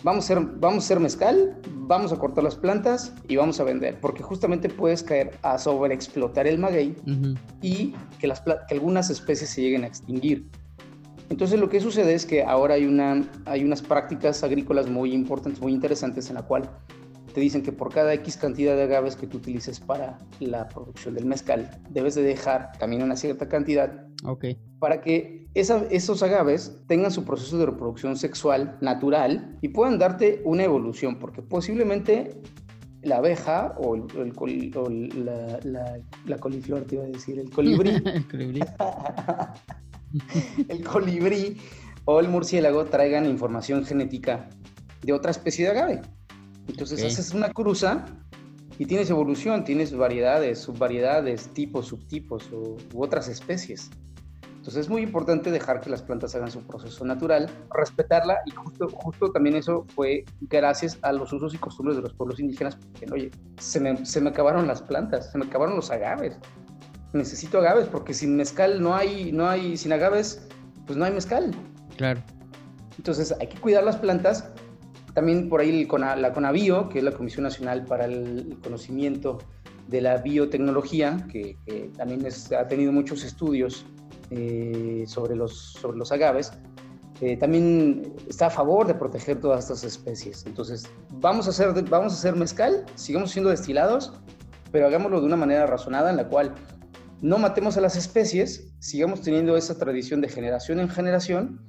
vamos a, ser, vamos a ser mezcal, vamos a cortar las plantas y vamos a vender, porque justamente puedes caer a sobreexplotar el maguey y que, las, que algunas especies se lleguen a extinguir. Entonces lo que sucede es que ahora hay, una, hay unas prácticas agrícolas muy importantes, muy interesantes en la cual te dicen que por cada X cantidad de agaves que tú utilices para la producción del mezcal, debes de dejar también una cierta cantidad okay. para que esos agaves tengan su proceso de reproducción sexual natural y puedan darte una evolución, porque posiblemente la abeja o, la, la, coliflor, te iba a decir, el colibrí. el colibrí. el colibrí o el murciélago traigan información genética de otra especie de agave. Entonces haces una cruza y tienes evolución, tienes variedades, subvariedades, tipos, subtipos u otras especies. Entonces es muy importante dejar que las plantas hagan su proceso natural, respetarla y justo, justo también eso fue gracias a los usos y costumbres de los pueblos indígenas, porque oye, se me, se me acabaron las plantas, se me acabaron los agaves, necesito agaves, porque sin mezcal no hay, no hay, sin agaves, pues no hay mezcal. Claro. Entonces hay que cuidar las plantas. También por ahí la CONABIO, que es la Comisión Nacional para el Conocimiento de la Biotecnología, que, también ha tenido muchos estudios eh, sobre, los, sobre los agaves, eh, también está a favor de proteger todas estas especies. Entonces, vamos a hacer, vamos a hacer mezcal, sigamos siendo destilados, pero hagámoslo de una manera razonada en la cual no matemos a las especies, sigamos teniendo esa tradición de generación en generación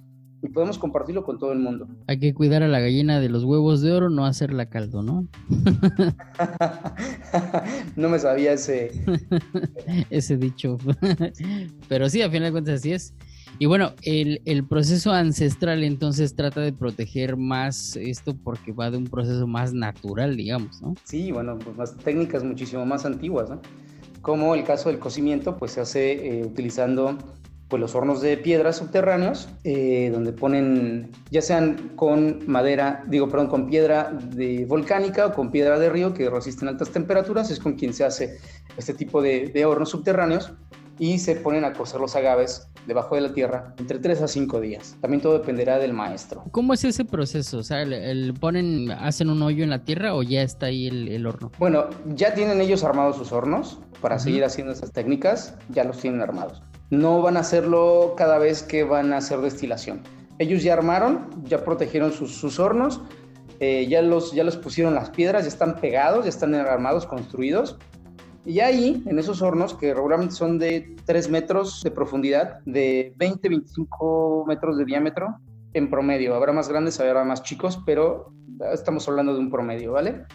y podemos compartirlo con todo el mundo. Hay que cuidar a la gallina de los huevos de oro, no hacerla caldo, ¿no? no me sabía ese... ese dicho. Pero sí, a final de cuentas así es. Y bueno, el, el, proceso ancestral entonces trata de proteger más esto porque va de un proceso más natural, digamos, ¿no? Sí, bueno, pues más técnicas muchísimo más antiguas, ¿no? Como el caso del cocimiento, pues se hace eh, utilizando pues, los hornos de piedra subterráneos, eh, donde ponen, ya sean con madera, digo, perdón, con piedra de volcánica o con piedra de río que resisten altas temperaturas, es con quien se hace este tipo de, de hornos subterráneos y se ponen a cocer los agaves debajo de la tierra entre 3 a 5 días. También todo dependerá del maestro. ¿Cómo es ese proceso? O sea, ¿el, ponen, hacen un hoyo en la tierra o ya está ahí el, horno? Bueno, ya tienen ellos armados sus hornos para seguir haciendo esas técnicas, ya los tienen armados. No van a hacerlo cada vez que van a hacer destilación. Ellos ya armaron, ya protegieron sus, hornos, eh, ya, los, ya los pusieron las piedras, ya están pegados, ya están armados, construidos y ahí, en esos hornos, que regularmente son de 3 metros de profundidad, de 20, 25 metros de diámetro, en promedio. Habrá más grandes, habrá más chicos, pero estamos hablando de un promedio, ¿vale?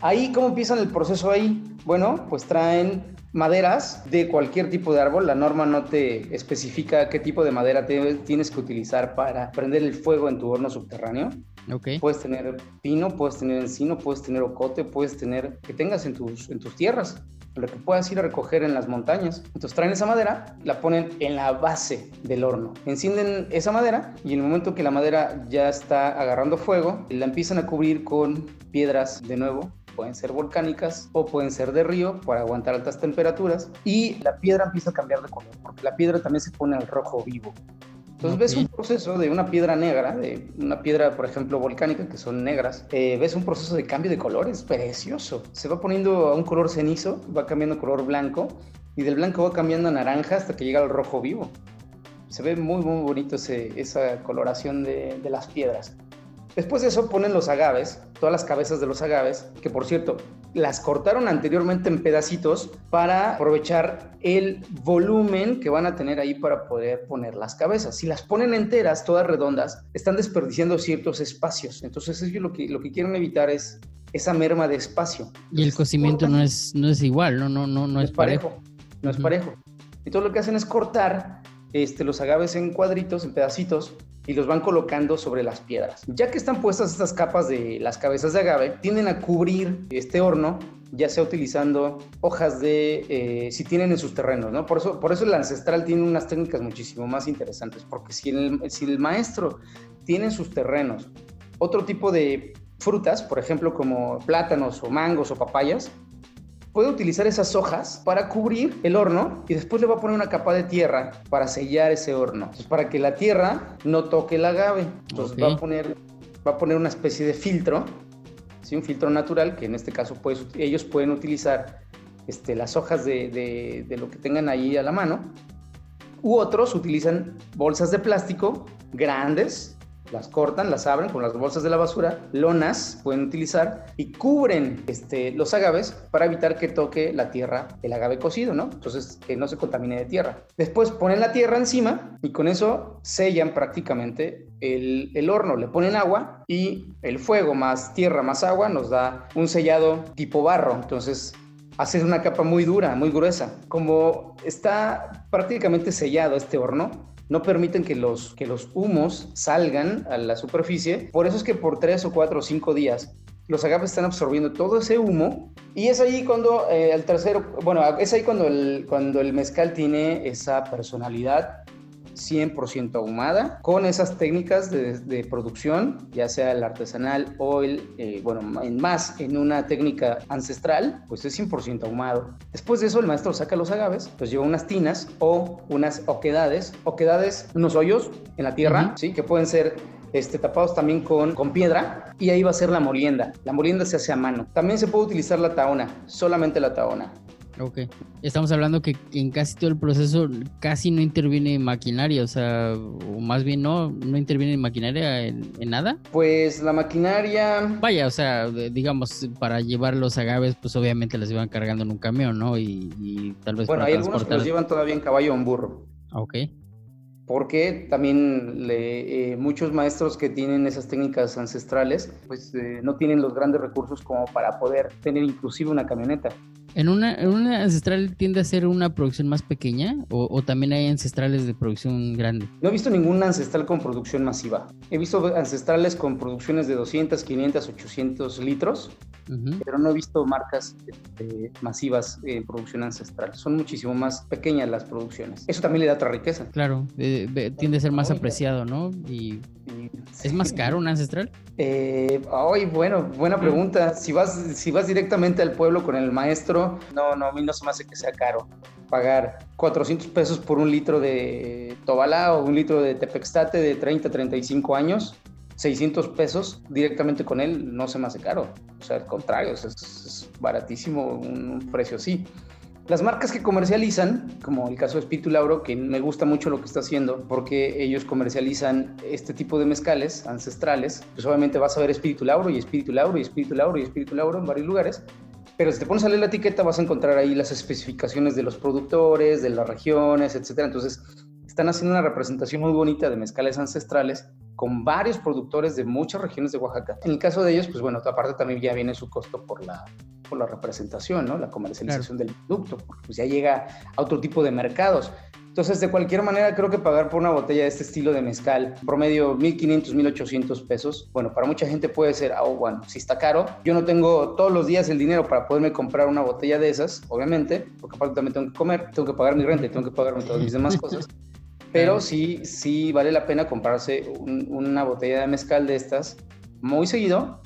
Ahí, ¿cómo empiezan el proceso ahí? Bueno, pues traen maderas de cualquier tipo de árbol. La norma no te especifica qué tipo de madera tienes que utilizar para prender el fuego en tu horno subterráneo. Okay. Puedes tener pino, puedes tener encino, puedes tener ocote, puedes tener que tengas en tus, en tus tierras, lo que puedas ir a recoger en las montañas. Entonces traen esa madera, la ponen en la base del horno, encienden esa madera y en el momento que la madera ya está agarrando fuego, la empiezan a cubrir con piedras de nuevo pueden ser volcánicas o pueden ser de río para aguantar altas temperaturas y la piedra empieza a cambiar de color porque la piedra también se pone al rojo vivo. Entonces ves un proceso de una piedra negra, de una piedra, por ejemplo, volcánica, que son negras, eh, ves un proceso de cambio de colores precioso. Se va poniendo a un color cenizo, va cambiando a color blanco, y del blanco va cambiando a naranja hasta que llega al rojo vivo. Se ve muy, muy bonito esa coloración de, de las piedras. Después de eso ponen los agaves, todas las cabezas de los agaves, que por cierto, las cortaron anteriormente en pedacitos para aprovechar el volumen que van a tener ahí para poder poner las cabezas. Si las ponen enteras, todas redondas, están desperdiciando ciertos espacios. Entonces ellos lo que, lo que quieren evitar es esa merma de espacio. Y el cocimiento no es, no es igual, no, no, no, no, es parejo. No es parejo. Y todo lo que hacen es cortar este, los agaves en cuadritos, en pedacitos, y los van colocando sobre las piedras. Ya que están puestas estas capas de las cabezas de agave, tienden a cubrir este horno ya sea utilizando hojas de, eh, si tienen en sus terrenos, ¿no? Por eso, por eso el ancestral tiene unas técnicas muchísimo más interesantes, porque si el, si el maestro tiene en sus terrenos otro tipo de frutas, por ejemplo, como plátanos o mangos o papayas, puede utilizar esas hojas para cubrir el horno y después le va a poner una capa de tierra para sellar ese horno, para que la tierra no toque el agave. Entonces va, a poner, va a poner una especie de filtro, ¿sí? un filtro natural, que en este caso pues, ellos pueden utilizar este, las hojas de, de, de lo que tengan ahí a la mano, u otros utilizan bolsas de plástico grandes las cortan, las abren con las bolsas de la basura, lonas pueden utilizar y cubren este, los agaves para evitar que toque la tierra el agave cocido, ¿no? Entonces, que no se contamine de tierra. Después ponen la tierra encima y con eso sellan prácticamente el, el horno, le ponen agua y el fuego más tierra más agua nos da un sellado tipo barro. Entonces, hacer una capa muy dura, muy gruesa. Como está prácticamente sellado este horno, no permiten que los, que los humos salgan a la superficie. Por eso es que por tres o cuatro o cinco días los agaves están absorbiendo todo ese humo y es ahí cuando eh, el tercero, bueno, es ahí cuando el, cuando el mezcal tiene esa personalidad 100% ahumada, con esas técnicas de, producción, ya sea el artesanal o el, eh, bueno, en más en una técnica ancestral, pues es 100% ahumado. Después de eso, el maestro saca los agaves, pues lleva unas tinas o unas oquedades, oquedades, unos hoyos en la tierra, ¿sí? Que pueden ser este, tapados también con, con piedra y ahí va a ser la molienda. La molienda se hace a mano. También se puede utilizar la taona, solamente la taona. Ok. Estamos hablando que en casi todo el proceso casi no interviene maquinaria, o sea, o más bien no, no interviene maquinaria en, nada. Pues la maquinaria... Vaya, o sea, digamos, para llevar los agaves, pues obviamente las iban cargando en un camión, ¿no? Y, tal vez... Bueno, hay algunos que los llevan todavía en caballo o en burro. Ok porque también le, eh, muchos maestros que tienen esas técnicas ancestrales pues eh, no tienen los grandes recursos como para poder tener inclusive una camioneta. ¿En una, ¿En una ancestral tiende a ser una producción más pequeña o, también hay ancestrales de producción grande? No he visto ningún ancestral con producción masiva. He visto ancestrales con producciones de 200, 500, 800 litros, pero no he visto marcas este, masivas en producción ancestral. Son muchísimo más pequeñas las producciones. Eso también le da otra riqueza. Claro, tiende a ser más apreciado, ¿no? Y ¿Es más caro un ancestral? Eh, ay, bueno, buena pregunta. Si vas, si vas directamente al pueblo con el maestro, no, no, a mí no se me hace que sea caro pagar 400 pesos por un litro de Tobalá o un litro de Tepextate de 30, 35 años. 600 pesos directamente con él no se me hace caro. O sea, al contrario, es, baratísimo un precio así. Las marcas que comercializan, como el caso de Espíritu Lauro, que me gusta mucho lo que está haciendo, porque ellos comercializan este tipo de mezcales ancestrales, pues obviamente vas a ver Espíritu Lauro y Espíritu Lauro y Espíritu Lauro y Espíritu Lauro en varios lugares, pero si te pones a leer la etiqueta vas a encontrar ahí las especificaciones de los productores, de las regiones, etc. Entonces, están haciendo una representación muy bonita de mezcales ancestrales con varios productores de muchas regiones de Oaxaca. En el caso de ellos, pues bueno, aparte también ya viene su costo por la por la representación, ¿no? La comercialización del producto, porque pues ya llega a otro tipo de mercados. Entonces, de cualquier manera, creo que pagar por una botella de este estilo de mezcal, promedio 1.500, 1.800 pesos, bueno, para mucha gente puede ser, oh, bueno, si está caro, yo no tengo todos los días el dinero para poderme comprar una botella de esas, obviamente, porque aparte también tengo que comer, tengo que pagar mi renta, tengo que pagar todas mis demás cosas. Pero sí, sí vale la pena comprarse una botella de mezcal de estas muy seguido,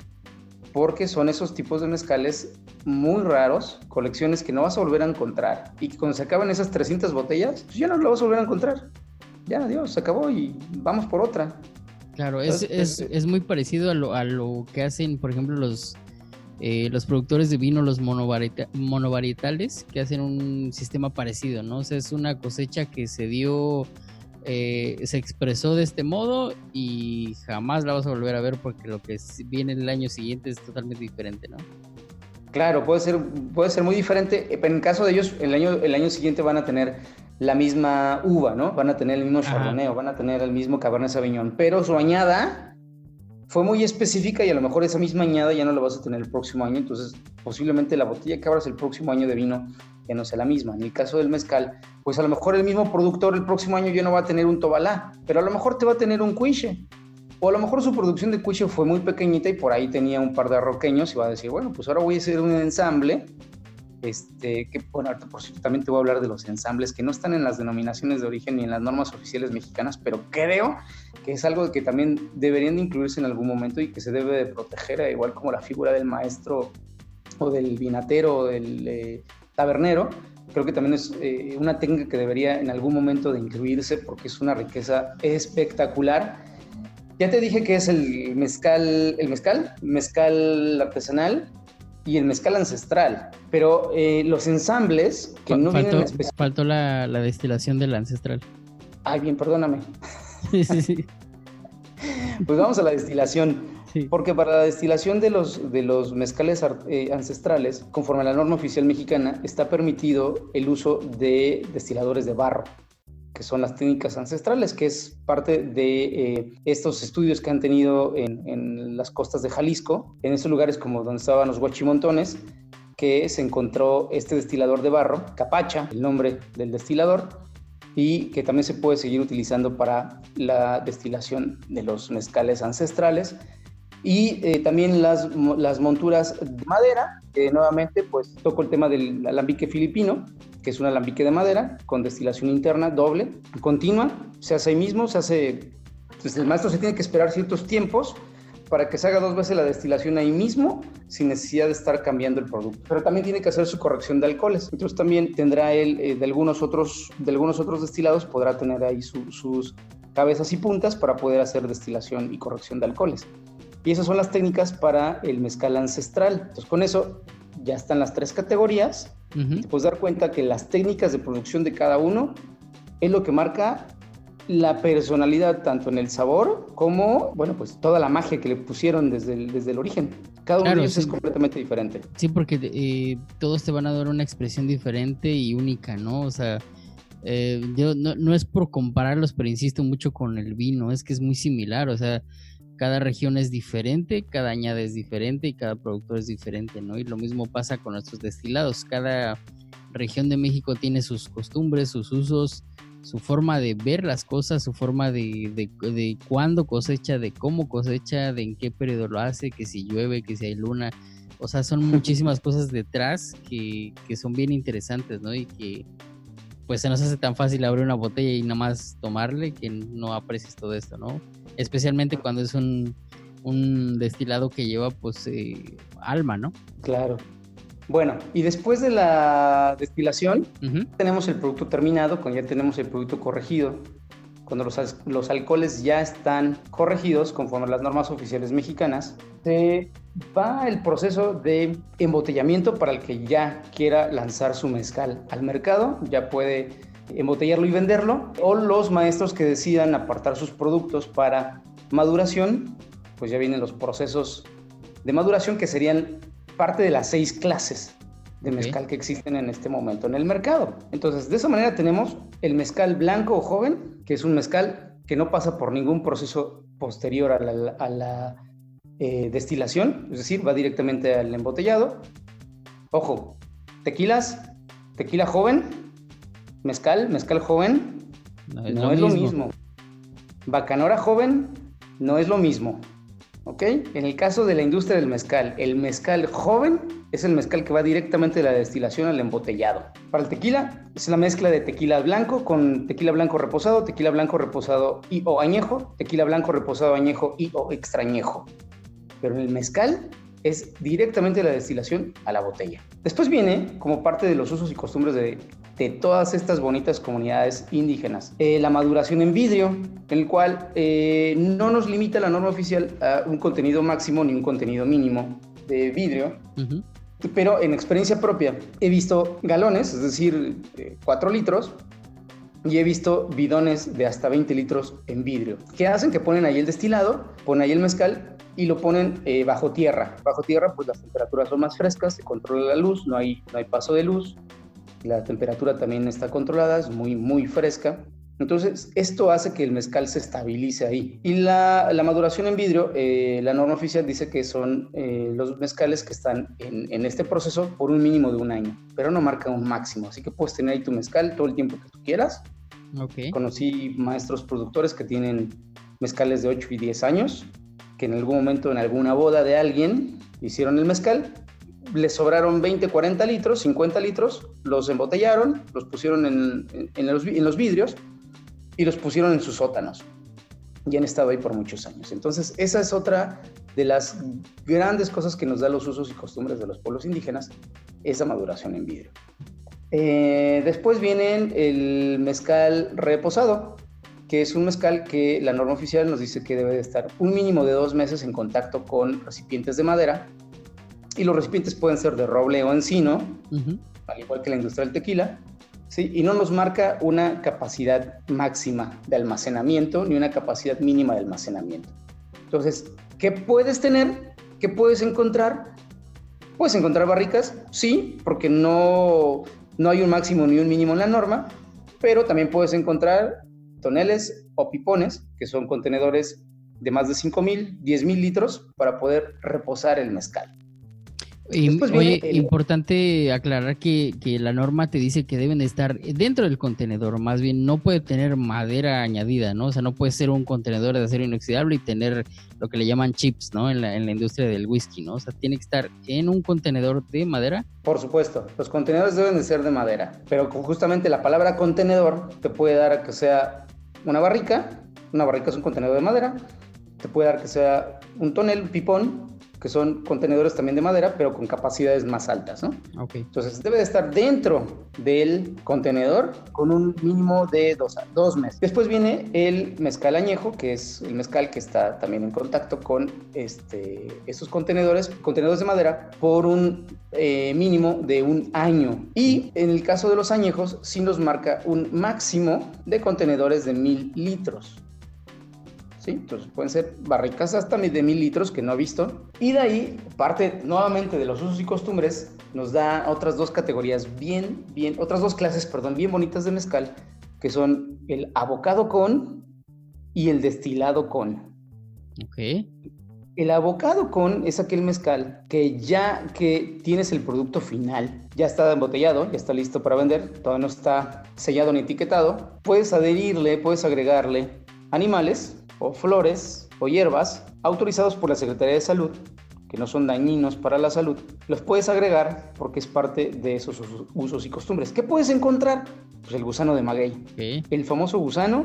porque son esos tipos de mezcales muy raros, colecciones que no vas a volver a encontrar y que cuando se acaban esas 300 botellas, pues ya no lo vas a volver a encontrar. Ya, adiós, se acabó y vamos por otra. Claro, es, es, es, muy parecido a lo, a lo, que hacen, por ejemplo, los, eh, los productores de vino, los monovarietales, que hacen un sistema parecido, ¿no? O sea, es una cosecha que se dio eh, se expresó de este modo y jamás la vas a volver a ver porque lo que viene el año siguiente es totalmente diferente, ¿no? Claro, puede ser, puede ser muy diferente, pero en el caso de ellos, el año, el año siguiente van a tener la misma uva, ¿no? Van a tener el mismo Chardonnay, van a tener el mismo Cabernet Sauvignon, pero su añada fue muy específica y a lo mejor esa misma añada ya no la vas a tener el próximo año, entonces posiblemente la botella que abras el próximo año de vino que no sea la misma. En el caso del mezcal, pues a lo mejor el mismo productor el próximo año ya no va a tener un tobalá, pero a lo mejor te va a tener un cuiche. O a lo mejor su producción de cuiche fue muy pequeñita y por ahí tenía un par de arroqueños y va a decir, bueno, pues ahora voy a hacer un ensamble. Este, que bueno, por cierto, también te voy a hablar de los ensambles que no están en las denominaciones de origen ni en las normas oficiales mexicanas, pero creo es algo que también deberían de incluirse en algún momento y que se debe de proteger, igual como la figura del maestro o del vinatero o del eh, tabernero, creo que también es eh, una técnica que debería en algún momento de incluirse porque es una riqueza espectacular. Ya te dije que es el mezcal, el mezcal, mezcal artesanal y el mezcal ancestral, pero eh, los ensambles que no faltó, vienen faltó la, la, destilación del ancestral. Ay, bien, perdóname. Sí, sí, sí. pues vamos a la destilación. Porque para la destilación de los, de los mezcales eh, ancestrales, conforme a la norma oficial mexicana, está permitido el uso de destiladores de barro, que son las técnicas ancestrales, que es parte de eh, estos estudios que han tenido en, en, las costas de Jalisco, en esos lugares como donde estaban los guachimontones, que se encontró este destilador de barro, capacha, el nombre del destilador, y que también se puede seguir utilizando para la destilación de los mezcales ancestrales. Y eh, también las, las monturas de madera, que nuevamente pues toco el tema del alambique filipino, que es un alambique de madera con destilación interna doble, continua, se hace ahí mismo, se hace, pues el maestro se tiene que esperar ciertos tiempos para que se haga dos veces la destilación ahí mismo sin necesidad de estar cambiando el producto. Pero también tiene que hacer su corrección de alcoholes. Entonces también tendrá él eh, de, algunos otros, de algunos otros destilados, podrá tener ahí sus cabezas y puntas para poder hacer destilación y corrección de alcoholes. Y esas son las técnicas para el mezcal ancestral. Entonces, con eso ya están las tres categorías. Te puedes dar cuenta que las técnicas de producción de cada uno es lo que marca la personalidad tanto en el sabor como, bueno, pues toda la magia que le pusieron desde el, desde el origen. Cada uno de ellos es completamente diferente. Sí, porque eh, todos te van a dar una expresión diferente y única, ¿no? O sea, eh, yo no, no, es por compararlos, pero insisto mucho con el vino, es que es muy similar, o sea, cada región es diferente, cada añada es diferente y cada productor es diferente, ¿no? Y lo mismo pasa con nuestros destilados. Cada región de México tiene sus costumbres, sus usos, su forma de ver las cosas, su forma de, de, cuándo cosecha, de cómo cosecha, de en qué periodo lo hace, que si llueve, que si hay luna. O sea, son muchísimas cosas detrás que, que son bien interesantes, ¿no? Y que pues se nos hace tan fácil abrir una botella y nada más tomarle que no aprecias todo esto, ¿no? Especialmente cuando es un, destilado que lleva pues eh, alma, ¿no? Claro. Bueno, y después de la destilación, tenemos el producto terminado, cuando ya tenemos el producto corregido, cuando los, los, alcoholes ya están corregidos conforme a las normas oficiales mexicanas, se va el proceso de embotellamiento para el que ya quiera lanzar su mezcal al mercado, ya puede embotellarlo y venderlo, o los maestros que decidan apartar sus productos para maduración, pues ya vienen los procesos de maduración que serían parte de las seis clases de mezcal que existen en este momento en el mercado. Entonces, de esa manera tenemos el mezcal blanco o joven, que es un mezcal que no pasa por ningún proceso posterior a la, a la eh, destilación, es decir, va directamente al embotellado. Ojo, tequilas, tequila joven, mezcal, mezcal joven, no es, lo, mismo. Bacanora joven, no es lo mismo. ¿Ok? En el caso de la industria del mezcal, el mezcal joven es el mezcal que va directamente de la destilación al embotellado. Para el tequila, es la mezcla de tequila blanco con tequila blanco reposado, tequila blanco reposado y o añejo, tequila blanco reposado añejo y o extrañejo. Pero en el mezcal es directamente la destilación a la botella. Después viene, como parte de los usos y costumbres de, todas estas bonitas comunidades indígenas, eh, la maduración en vidrio, en el cual eh, no nos limita la norma oficial a un contenido máximo ni un contenido mínimo de vidrio. Pero en experiencia propia he visto galones, es decir, 4 eh, litros, y he visto bidones de hasta 20 litros en vidrio. ¿Qué hacen? Que ponen ahí el destilado, ponen ahí el mezcal y lo ponen eh, bajo tierra. Bajo tierra, pues las temperaturas son más frescas, se controla la luz, no hay, no hay paso de luz, la temperatura también está controlada, es muy, muy fresca. Entonces, esto hace que el mezcal se estabilice ahí. Y la, la maduración en vidrio, eh, la norma oficial dice que son eh, los mezcales que están en, en, este proceso por un mínimo de un año, pero no marca un máximo. Así que puedes tener ahí tu mezcal todo el tiempo que tú quieras. Okay. Conocí maestros productores que tienen mezcales de 8 y 10 años que en algún momento en alguna boda de alguien hicieron el mezcal, les sobraron 20, 40 litros, 50 litros, los embotellaron, los pusieron en, los vidrios y los pusieron en sus sótanos. Y han estado ahí por muchos años. Entonces, esa es otra de las grandes cosas que nos da los usos y costumbres de los pueblos indígenas, esa maduración en vidrio. Eh, después vienen el mezcal reposado, que es un mezcal que la norma oficial nos dice que debe de estar un mínimo de dos meses en contacto con recipientes de madera. Y los recipientes pueden ser de roble o encino, al igual que la industria del tequila. ¿sí? Y no nos marca una capacidad máxima de almacenamiento ni una capacidad mínima de almacenamiento. Entonces, ¿qué puedes tener? ¿Qué puedes encontrar? Puedes encontrar barricas, sí, porque no, no hay un máximo ni un mínimo en la norma, pero también puedes encontrar toneles o pipones, que son contenedores de más de 5.000, 10.000 litros para poder reposar el mezcal. Y, oye, importante aclarar que, la norma te dice que deben estar dentro del contenedor, más bien no puede tener madera añadida, ¿no? O sea, no puede ser un contenedor de acero inoxidable y tener lo que le llaman chips, ¿no? En la, en la industria del whisky, ¿no? O sea, tiene que estar en un contenedor de madera. Por supuesto, los contenedores deben de ser de madera, pero justamente la palabra contenedor te puede dar a que sea una barrica, una barrica es un contenedor de madera, te puede dar que sea un tonel, un pipón, que son contenedores también de madera, pero con capacidades más altas, ¿no? Okay. Entonces debe de estar dentro del contenedor con un mínimo de dos, dos meses. Después viene el mezcal añejo, que es el mezcal que está también en contacto con este, estos contenedores, contenedores de madera, por un eh, mínimo de un año. Y en el caso de los añejos, sí nos marca un máximo de contenedores de mil litros. Entonces pueden ser barricas hasta de mil litros que no he visto. Y de ahí, parte nuevamente de los usos y costumbres, nos da otras dos categorías bien, bien, otras dos clases, perdón, bien bonitas de mezcal, que son el abocado con y el destilado con. Ok. El abocado con es aquel mezcal que ya que tienes el producto final, ya está embotellado, ya está listo para vender, todavía no está sellado ni etiquetado, puedes adherirle, puedes agregarle animales, o flores o hierbas autorizados por la Secretaría de Salud, que no son dañinos para la salud, los puedes agregar porque es parte de esos usos y costumbres. ¿Qué puedes encontrar? Pues el gusano de maguey. El famoso gusano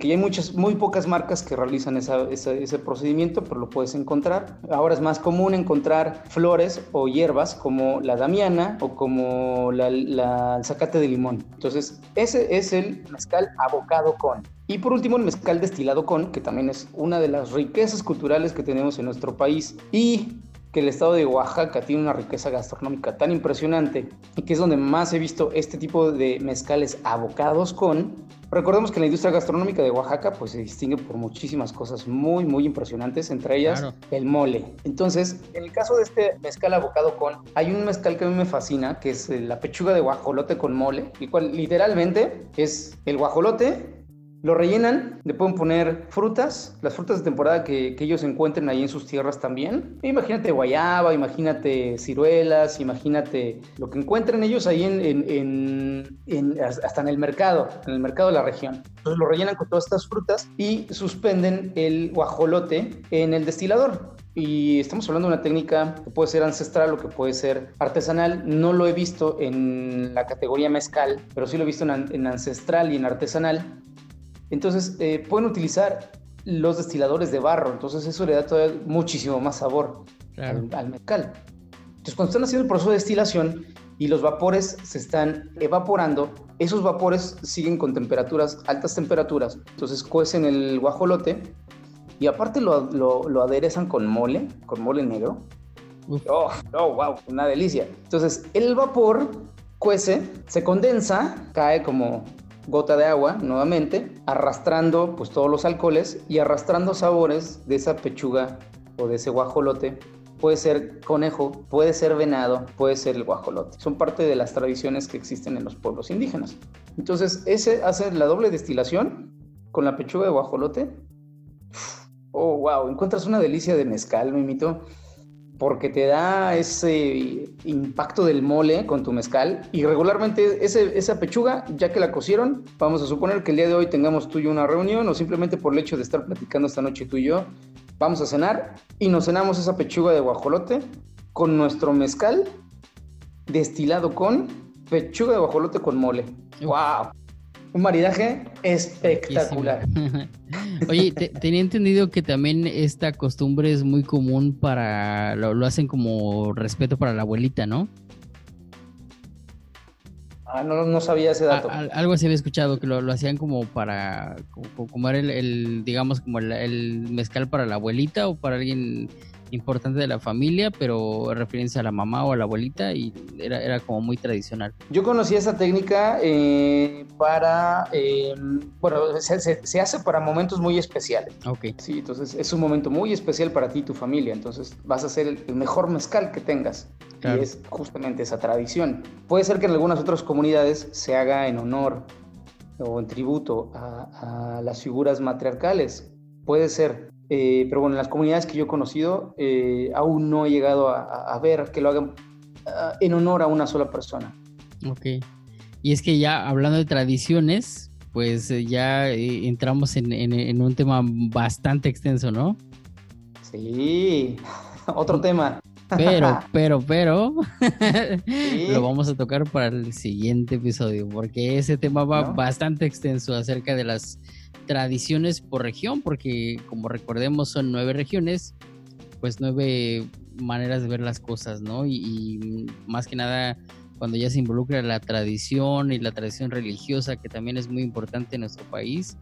que hay muchas, muy pocas marcas que realizan ese procedimiento, pero lo puedes encontrar. Ahora es más común encontrar flores o hierbas como la damiana o como la, la, el zacate de limón. Entonces, ese es el mezcal abocado con. Y por último, el mezcal destilado con, que también es una de las riquezas culturales que tenemos en nuestro país. Y que el estado de Oaxaca tiene una riqueza gastronómica tan impresionante y que es donde más he visto este tipo de mezcales abocados con. Recordemos que la industria gastronómica de Oaxaca pues se distingue por muchísimas cosas muy muy impresionantes, entre ellas el mole. Entonces, en el caso de este mezcal abocado con, hay un mezcal que a mí me fascina, que es la pechuga de guajolote con mole, el cual literalmente es el guajolote Lo rellenan, le pueden poner frutas, las frutas de temporada que, que, ellos encuentren ahí en sus tierras también. Imagínate guayaba, imagínate ciruelas, imagínate lo que encuentren ellos ahí en, en, en, hasta en el mercado, en el mercado de la región. Entonces lo rellenan con todas estas frutas y suspenden el guajolote en el destilador. Y estamos hablando de una técnica que puede ser ancestral o que puede ser artesanal. No lo he visto en la categoría mezcal, pero sí lo he visto en, en ancestral y en artesanal. Entonces, eh, pueden utilizar los destiladores de barro, entonces eso le da todavía muchísimo más sabor al, al, mezcal. Entonces, cuando están haciendo el proceso de destilación y los vapores se están evaporando, esos vapores siguen con temperaturas, altas temperaturas, entonces cuecen el guajolote y aparte lo, lo, lo aderezan con mole, con mole negro. Oh, oh, wow, una delicia. Entonces, el vapor cuece, se condensa, cae como gota de agua nuevamente, arrastrando pues todos los alcoholes y arrastrando sabores de esa pechuga o de ese guajolote. Puede ser conejo, puede ser venado, puede ser el guajolote. Son parte de las tradiciones que existen en los pueblos indígenas. Entonces, ese hace la doble destilación con la pechuga de guajolote. Oh, wow, encuentras una delicia de mezcal, mimito porque te da ese impacto del mole con tu mezcal y regularmente ese, esa pechuga, ya que la cocieron, vamos a suponer que el día de hoy tengamos tú y yo una reunión o simplemente por el hecho de estar platicando esta noche tú y yo, vamos a cenar y nos cenamos esa pechuga de guajolote con nuestro mezcal destilado con pechuga de guajolote con mole. ¡Wow! Un maridaje espectacular. Oye, te, tenía entendido que también esta costumbre es muy común para, lo, lo, hacen como respeto para la abuelita, ¿no? Ah, no, no sabía ese dato. A, algo así había escuchado, que lo, lo hacían como para, como, como era el, el, digamos, como el, el, mezcal para la abuelita o para alguien importante de la familia, pero referencia a la mamá o a la abuelita y era, era como muy tradicional. Yo conocí esa técnica eh, para, eh, bueno, se, se, se, hace para momentos muy especiales. Ok. Sí, entonces es un momento muy especial para ti y tu familia, entonces vas a hacer el, mejor mezcal que tengas. Claro. Y es justamente esa tradición. Puede ser que en algunas otras comunidades se haga en honor o en tributo a, a las figuras matriarcales. Puede ser, eh, pero bueno, en las comunidades que yo he conocido, eh, aún no he llegado a, a, ver que lo hagan uh, en honor a una sola persona. Ok. Y es que ya hablando de tradiciones, pues eh, ya eh, entramos en, en, en, un tema bastante extenso, ¿no? Sí, otro tema. Pero, pero, pero, ¿Sí? lo vamos a tocar para el siguiente episodio, porque ese tema va ¿No? bastante extenso acerca de las tradiciones por región, porque como recordemos son nueve regiones, pues nueve maneras de ver las cosas, ¿no? Y, y, más que nada cuando ya se involucra la tradición y la tradición religiosa, que también es muy importante en nuestro país,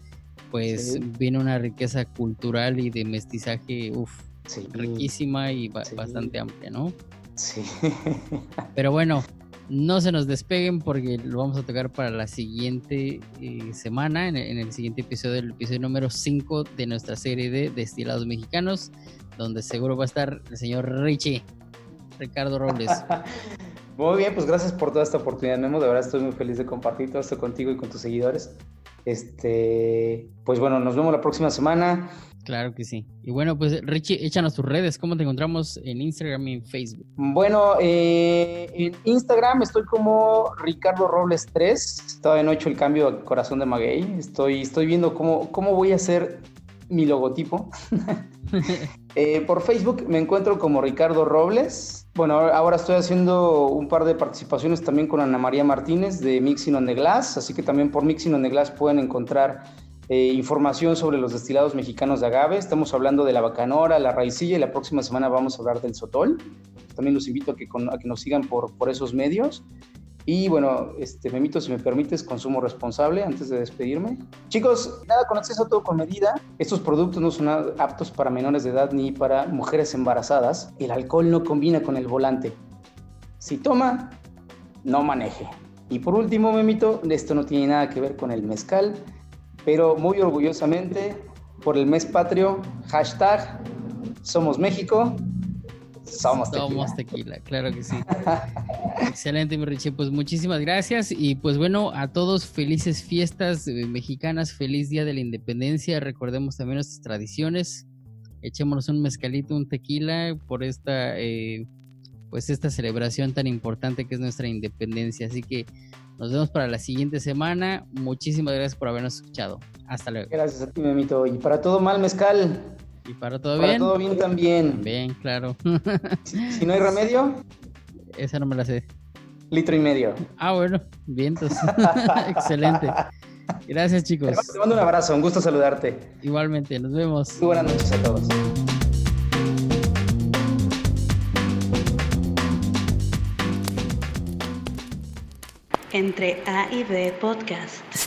pues sí. viene una riqueza cultural y de mestizaje, uff, sí. riquísima y ba sí. bastante amplia, ¿no? Sí. Pero bueno, no se nos despeguen porque lo vamos a tocar para la siguiente eh, semana, en en el, siguiente episodio, el episodio número 5 de nuestra serie de Destilados Mexicanos, donde seguro va a estar el señor Richie, Ricardo Robles. muy bien, pues gracias por toda esta oportunidad, Memo. De verdad estoy muy feliz de compartir todo esto contigo y con tus seguidores. Este, pues bueno, nos vemos la próxima semana. Claro que sí. Y bueno, pues Richie, échanos tus redes. ¿Cómo te encontramos en Instagram y en Facebook? Bueno, eh, en Instagram estoy como Ricardo Robles 3. Todavía no he hecho el cambio a Corazón de Maguey. Estoy, estoy viendo cómo, cómo voy a hacer mi logotipo. eh, por Facebook me encuentro como Ricardo Robles. Bueno, ahora estoy haciendo un par de participaciones también con Ana María Martínez de Mixing on the Glass. Así que también por Mixing on the Glass pueden encontrar eh, información sobre los destilados mexicanos de agave. Estamos hablando de la bacanora, la raicilla y la próxima semana vamos a hablar del sotol. También los invito a que, con, a que nos sigan por, por, esos medios. Y bueno, este, Memito, si me permites, consumo responsable antes de despedirme. Chicos, nada con acceso, todo con medida. Estos productos no son aptos para menores de edad ni para mujeres embarazadas. El alcohol no combina con el volante. Si toma, no maneje. Y por último, Memito, esto no tiene nada que ver con el mezcal pero muy orgullosamente por el mes patrio, hashtag Somos México, somos tequila. Somos tequila, claro que sí. Excelente, mi Richie. Pues muchísimas gracias. Y pues bueno, a todos felices fiestas eh, mexicanas, feliz Día de la Independencia. Recordemos también nuestras tradiciones. Echémonos un mezcalito, un tequila por esta, eh, pues esta celebración tan importante que es nuestra independencia. Así que nos vemos para la siguiente semana. Muchísimas gracias por habernos escuchado. Hasta luego. Gracias a ti, Memito. Y para todo mal, mezcal. ¿Y para todo para bien? todo bien también. Bien, claro. Si, si no hay remedio, Esa no me la sé. litro y medio. Ah, bueno, vientos. Excelente. Gracias, chicos. Te mando un abrazo, un gusto saludarte. Igualmente, nos vemos. Muy buenas noches a todos. Entre A y B Podcast.